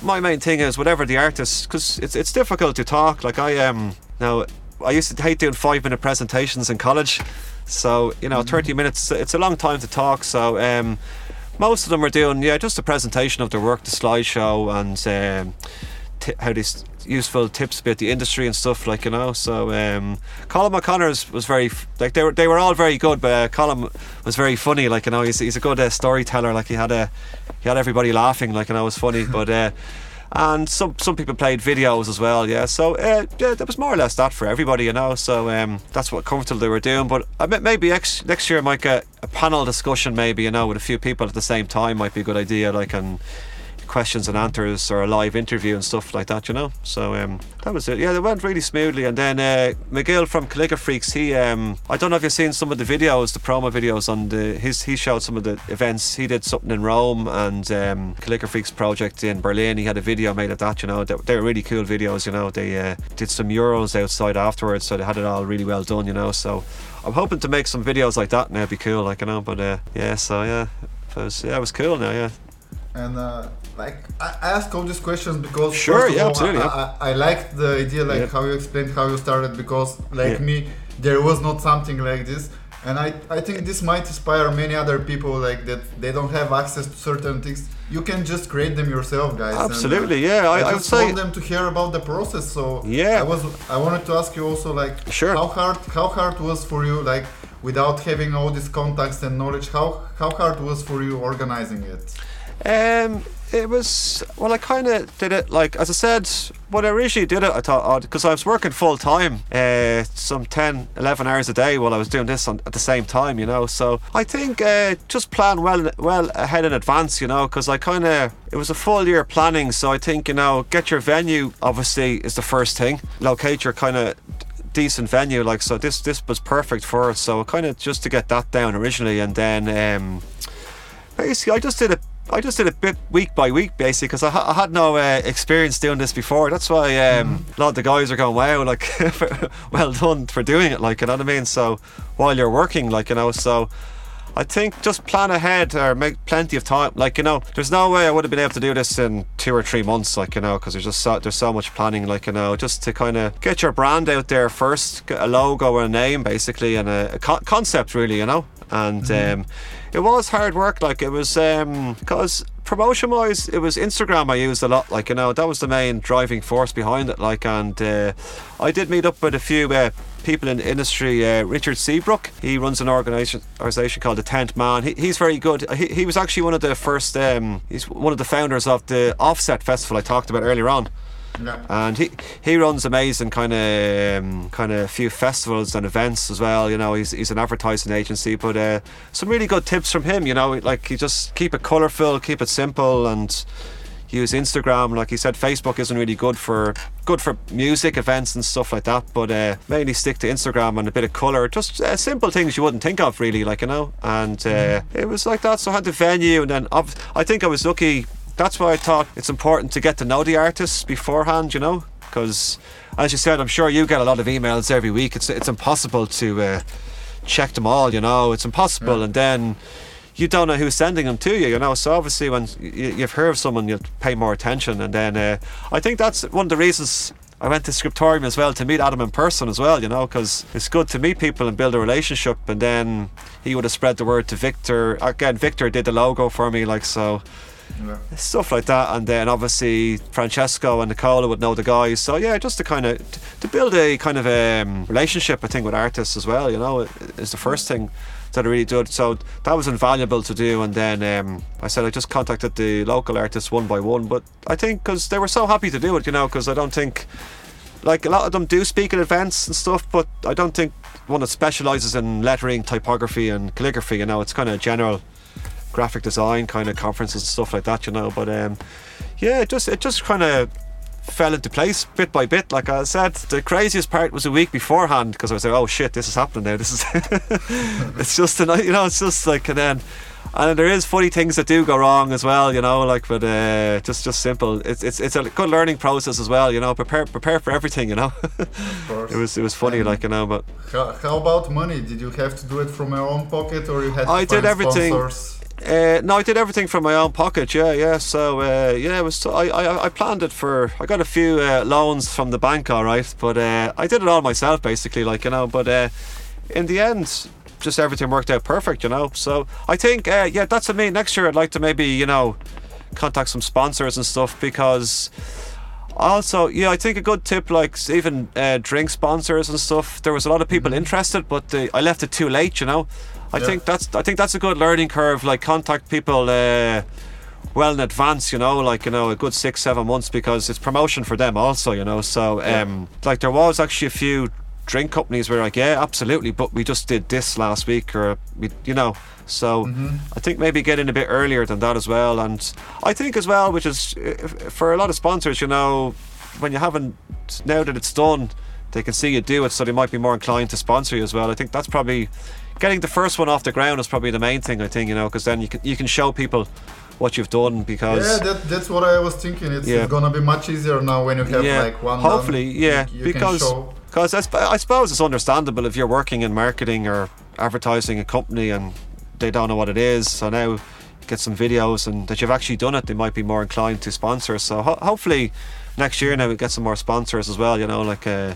My main thing is whatever the artist, because it's it's difficult to talk. Like I um now I used to hate doing five minute presentations in college, so you know, 30 minutes it's a long time to talk. So um, most of them are doing yeah just a presentation of their work, the slideshow, and um, t- how they s- useful tips about the industry and stuff like you know. So um, Colin O'Connor's was very like they were they were all very good, but uh, Colin was very funny. Like you know, he's, he's a good uh, storyteller. Like he had a he had everybody laughing. Like you know, it was funny, but. Uh, and some some people played videos as well, yeah. So uh, yeah, there was more or less that for everybody, you know. So um, that's what comfortable they were doing. But maybe next next year, might get a panel discussion, maybe you know, with a few people at the same time, might be a good idea. Like and questions and answers or a live interview and stuff like that, you know. So um, that was it. Yeah, it went really smoothly. And then uh, from Calligraph Freaks, he um, I don't know if you've seen some of the videos, the promo videos on the his he showed some of the events. He did something in Rome and um, Calligraph Freaks project in Berlin. He had a video made of that, you know. They, they were really cool videos, you know. They uh, did some murals outside afterwards, so they had it all really well done, you know. So I'm hoping to make some videos like that now. It'd be cool, like you know. But uh, yeah, so yeah. It was, yeah, it was cool now, yeah. And uh, like I I ask all these questions because Sure, yeah, all, absolutely, I, yeah. I, I liked the idea like Yep. how you explained how you started because like Yeah. me there was not something like this and I, I think this might inspire many other people like that they don't have access to certain things you can just create them yourself guys and, uh, Absolutely, yeah, I- I would just say- want them to hear about the process so Yeah. I was I wanted to ask you also like Sure. how hard how hard was for you like without having all these contacts and knowledge how how hard was for you organizing it Um, it was well. I kind of did it like as I said when I originally did it. I thought odd because I was working full time, uh, some 10, 11 hours a day while I was doing this on, at the same time. You know, so I think uh, just plan well well ahead in advance. You know, because I kind of it was a full year planning. So I think you know get your venue obviously is the first thing. Locate your kind of decent venue like so this this was perfect for us so kind of just to get that down originally and then um basically I just did it I just did it bit week by week basically because I, ha- I had no uh, experience doing this before that's why um, a lot of the guys are going wow like well done for doing it like you know what I mean so while you're working like you know so I think just plan ahead or make plenty of time. Like you know, there's no way I would have been able to do this in two or three months. Like you know, because there's just so, there's so much planning. Like you know, just to kind of get your brand out there first, get a logo and a name basically, and a, a co- concept really. You know, and um, it was hard work. Like it was because promotion wise, it was Instagram I used a lot. Like you know, that was the main driving force behind it. Like and uh, I did meet up with a few. Uh, people in the industry. Uh, Richard Seabrook, he runs an organisation organisation called the Tenth Man. He, he's very good. He, he was actually one of the first. Um, he's one of the founders of the Offset Festival I talked about earlier on. And he, he runs amazing kind of um, kind of few festivals and events as well. You know, he's, he's an advertising agency, but uh, some really good tips from him. You know, like you just keep it colourful, keep it simple, and use Instagram. Like he said, Facebook isn't really good for good for music events and stuff like that. But uh, mainly stick to Instagram and a bit of colour. Just uh, simple things you wouldn't think of really, like you know. And uh, it was like that. So I had the venue, and then I think I was lucky. That's why I thought it's important to get to know the artists beforehand. You know, because as you said, I'm sure you get a lot of emails every week. It's it's impossible to uh, check them all. You know, it's impossible, and then you don't know who's sending them to you, you know. So obviously, when you, you've heard of someone, you'll pay more attention. And then uh, I think that's one of the reasons I went to Scriptorium as well to meet Adam in person as well, you know, because it's good to meet people and build a relationship. And then he would have spread the word to Victor. Again, Victor did the logo for me, like so. Yeah Stuff like that, and then obviously Francesco and Nicola would know the guys. So yeah, just to kind of to build a kind of um, relationship, I think, with artists as well. You know, is the first thing that I really did. So that was invaluable to do. And then um, I said I just contacted the local artists one by one. But I think because they were so happy to do it, you know, because I don't think like a lot of them do speak at events and stuff, but I don't think one that specialises in lettering, typography, and calligraphy. You know, it's kind of general graphic design kind of conferences and stuff like that. You know, but um, yeah, it just it just kind of fell into place bit by bit. Like I said, the craziest part was a week beforehand because I was like, oh shit, this is happening now. This is, it's just, a, you know, it's just like, and then, and there is funny things that do go wrong as well, you know, like, but uh, just, just simple. It's, it's, it's a good learning process as well, you know. Prepare, prepare for everything, you know. it was, it was funny, And like you know, but How, how about money? Did you have to do it from your own pocket or you had to I did everything. sponsors? Uh, no, I did everything from my own pocket. Yeah, yeah. So uh, yeah, it was. I, I I planned it for. I got a few uh, loans from the bank, all right, but uh, I did it all myself, basically. Like you know, but uh, in the end, just everything worked out perfect. You know, so I think uh, yeah, that's mean. Next year, I'd like to maybe you know contact some sponsors and stuff because. Also, yeah, I think a good tip, like even uh, drink sponsors and stuff. There was a lot of people interested, but I left it too late. You know, I Yeah. think that's I think that's a good learning curve. Like contact people uh, well in advance. You know, like you know a good six seven months because it's promotion for them also. You know, so um, like there was actually a few drink companies where like yeah absolutely, but we just did this last week or we you know. So I think maybe getting a bit earlier than that as well, and I think as well, which is uh, for a lot of sponsors, you know, when you haven't now that it's done, they can see you do it, so they might be more inclined to sponsor you as well. I think that's probably getting the first one off the ground is probably the main thing. I think you know because then you can you can show people what you've done because Yeah, that, that's what I was thinking. It's, Yeah. it's gonna be much easier now when you have yeah, like one. hopefully, done, yeah, you, you because because I, sp- I suppose it's understandable if you're working in marketing or advertising a company and they don't know what it is. So now get some videos and that you've actually done it, they might be more inclined to sponsor. So ho- hopefully next year now we get some more sponsors as well. You know, like uh,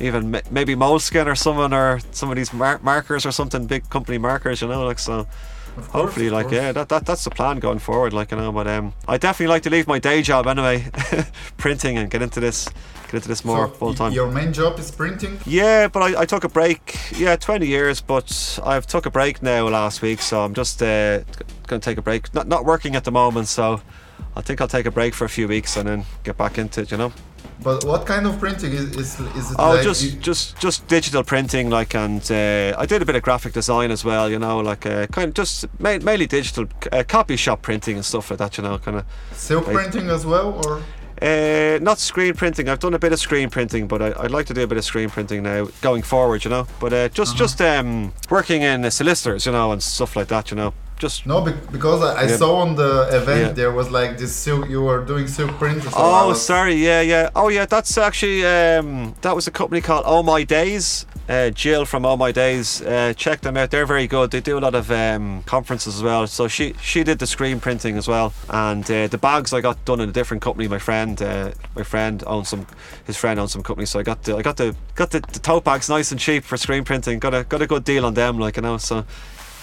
even maybe Moleskine or someone or some of these mar- markers or something, big company markers. You know, like so. Course, Hopefully, like yeah, that, that that's the plan going forward. Like you know, but um, I definitely like to leave my day job anyway, printing and get into this, get into this more So, full time. Your main job is printing. Yeah, but I, I took a break. Yeah, 20 years, but I've took a break now last week, so I'm just uh, going to take a break. Not not working at the moment, so I think I'll take a break for a few weeks and then get back into it. You know. But what kind of printing is is, is it? Oh, like just you- just just digital printing, like, and uh, I did a bit of graphic design as well. You know, like uh, kind of just ma- mainly digital uh, copy shop printing and stuff like that. You know, kind of. silk like- printing as well, or Uh, not screen printing. I've done a bit of screen printing, but I, I'd like to do a bit of screen printing now going forward. You know, but uh, just just um, working in uh, solicitors, you know, and stuff like that. You know, just no? Be- because I, I Yeah. saw on the event Yeah. there was like this silk. You were doing silk print. So oh, was- sorry, yeah, yeah. Oh, yeah. That's actually um, that was a company called Oh My Days. Uh, Jill from Oh My Days. Uh, check them out. They're very good. They do a lot of um, conferences as well. So she she did the screen printing as well, and uh, the bags I got done in a different company. My friend, uh, my friend owns some. His friend owns some company, so I got the I got the got the, the tote bags nice and cheap for screen printing. Got a got a good deal on them, like you know. So.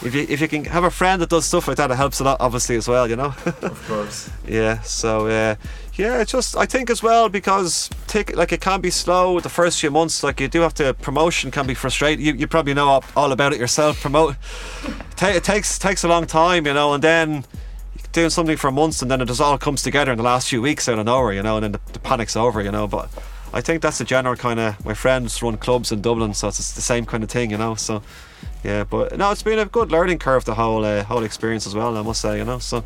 If you, if you can have a friend that does stuff like that, it helps a lot, obviously, as well, you know. of course. Yeah, so uh, yeah, it's just I think as well because take like it can be slow the first few months. Like you do have to promotion can be frustrating. You, you probably know all- all about it yourself. Promote Ta it takes takes a long time, you know, and then doing something for months and then it just all comes together in the last few weeks out of nowhere, you know, and then the, the panic's over, you know. But I think that's the general kind of my friends run clubs in Dublin, so it's the same kind of thing, you know. So yeah, but no, it's been a good learning curve the whole uh, whole experience as well. I must say, you know. So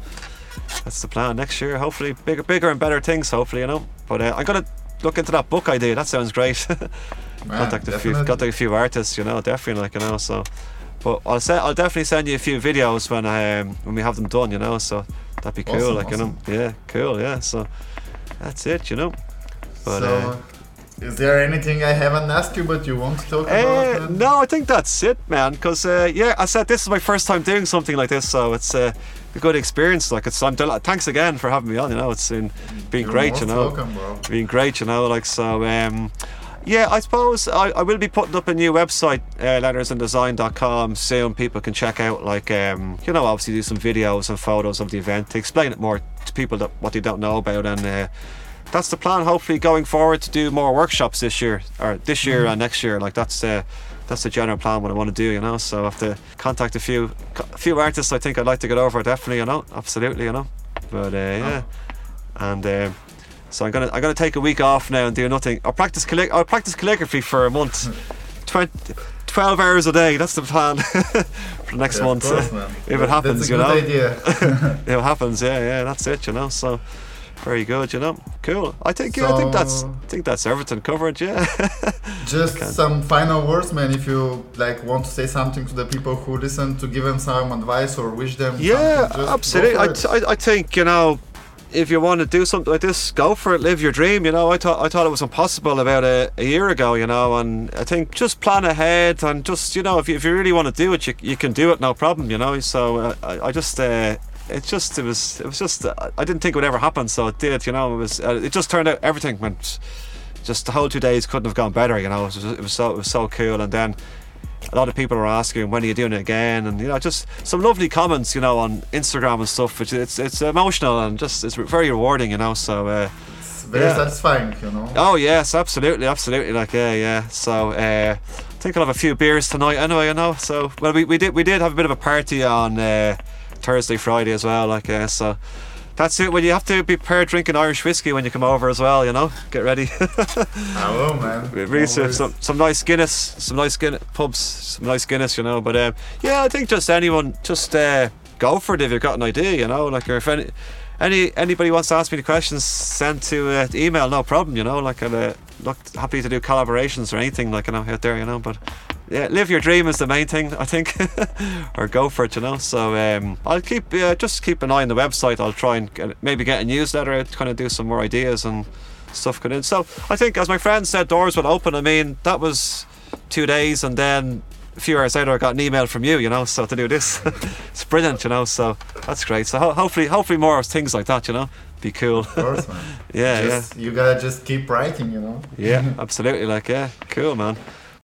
that's the plan next year. Hopefully, bigger, bigger and better things. Hopefully, you know. But uh, I'm gonna look into that book idea. That sounds great. Man, contact a few, contact a few artists. You know, definitely, like you know. So, but I'll say I'll definitely send you a few videos when um, when we have them done. You know, so that'd be cool. Awesome, like you know, yeah, cool. Yeah. So that's it. You know. But, so, uh, is there anything I haven't asked you but you want to talk Uh, about? no, I think that's it, man. Because uh, yeah, I said this is my first time doing something like this, so it's uh, a good experience. Like it's, I'm del- thanks again for having me on. You know, it's been been You're great. You know, welcome, bro. been great. You know, like so. Um, yeah, I suppose I, I will be putting up a new website, uh, lettersanddesign.com soon. People can check out, like, um, you know, obviously do some videos and photos of the event to explain it more to people that what they don't know about. And uh, that's the plan. Hopefully, going forward to do more workshops this year, or this year and next year. Like that's uh, that's the general plan. What I want to do, you know. So I have to contact a few a few artists. I think I'd like to get over. Definitely, you know, absolutely, you know. But uh, yeah, and. Um, so I'm gonna I'm gonna take a week off now and do nothing. I'll practice calli- I'll practice calligraphy for a month, 20, 12 hours a day. That's the plan for the next Yeah, month. course, if it happens, that's a you good know. idea. if it happens, yeah, yeah, that's it, you know. So very good. You know, cool. I think yeah, I think that's I think that's everything covered. Yeah. Just some final words, man. If you like want to say something to the people who listen, to give them some advice or wish them. Yeah, just absolutely. I, for t- it. I, I think you know, if you want to do something like this, go for it. Live your dream. You know, I thought I thought it was impossible about a, a year ago. You know, and I think just plan ahead and just you know, if you, if you really want to do it, you, you can do it, no problem. You know, so uh, I, I just. Uh, it just it was it was just uh, I didn't think it would ever happen so it did you know it was uh, it just turned out everything went just the whole two days couldn't have gone better you know it was, it was so it was so cool and then a lot of people are asking when are you doing it again and you know just some lovely comments you know on Instagram and stuff which it's it's emotional and just it's very rewarding you know so uh, It's very yeah. satisfying, you know. oh yes absolutely absolutely like yeah yeah so uh, I think I'll have a few beers tonight anyway you know so well we, we did we did have a bit of a party on uh, Thursday Friday as well like uh, so that's it well you have to be prepared drinking Irish whiskey when you come over as well you know get ready I will, man. Really, some some nice Guinness, some nice Guinness pubs, some nice Guinness, you know. But um, yeah, I think just anyone, just uh, go for it if you've got an idea, you know. Like if any, any anybody wants to ask me the questions, send to uh, email, no problem, you know. Like I'm uh, look happy to do collaborations or anything like you know out there, you know. But yeah, live your dream is the main thing, I think, or go for it, you know. So um, I'll keep uh, just keep an eye on the website. I'll try and get, maybe get a newsletter out, kind of do some more ideas and stuff going in. So I think, as my friend said, doors will open. I mean, that was two days, and then a few hours later, I got an email from you. You know, so to do this, it's brilliant. You know, so that's great. So ho- hopefully, hopefully more things like that. You know, be cool. Of course, man. yeah, just, You gotta just keep writing, you know. yeah, yeah, absolutely. Like, yeah, cool, man.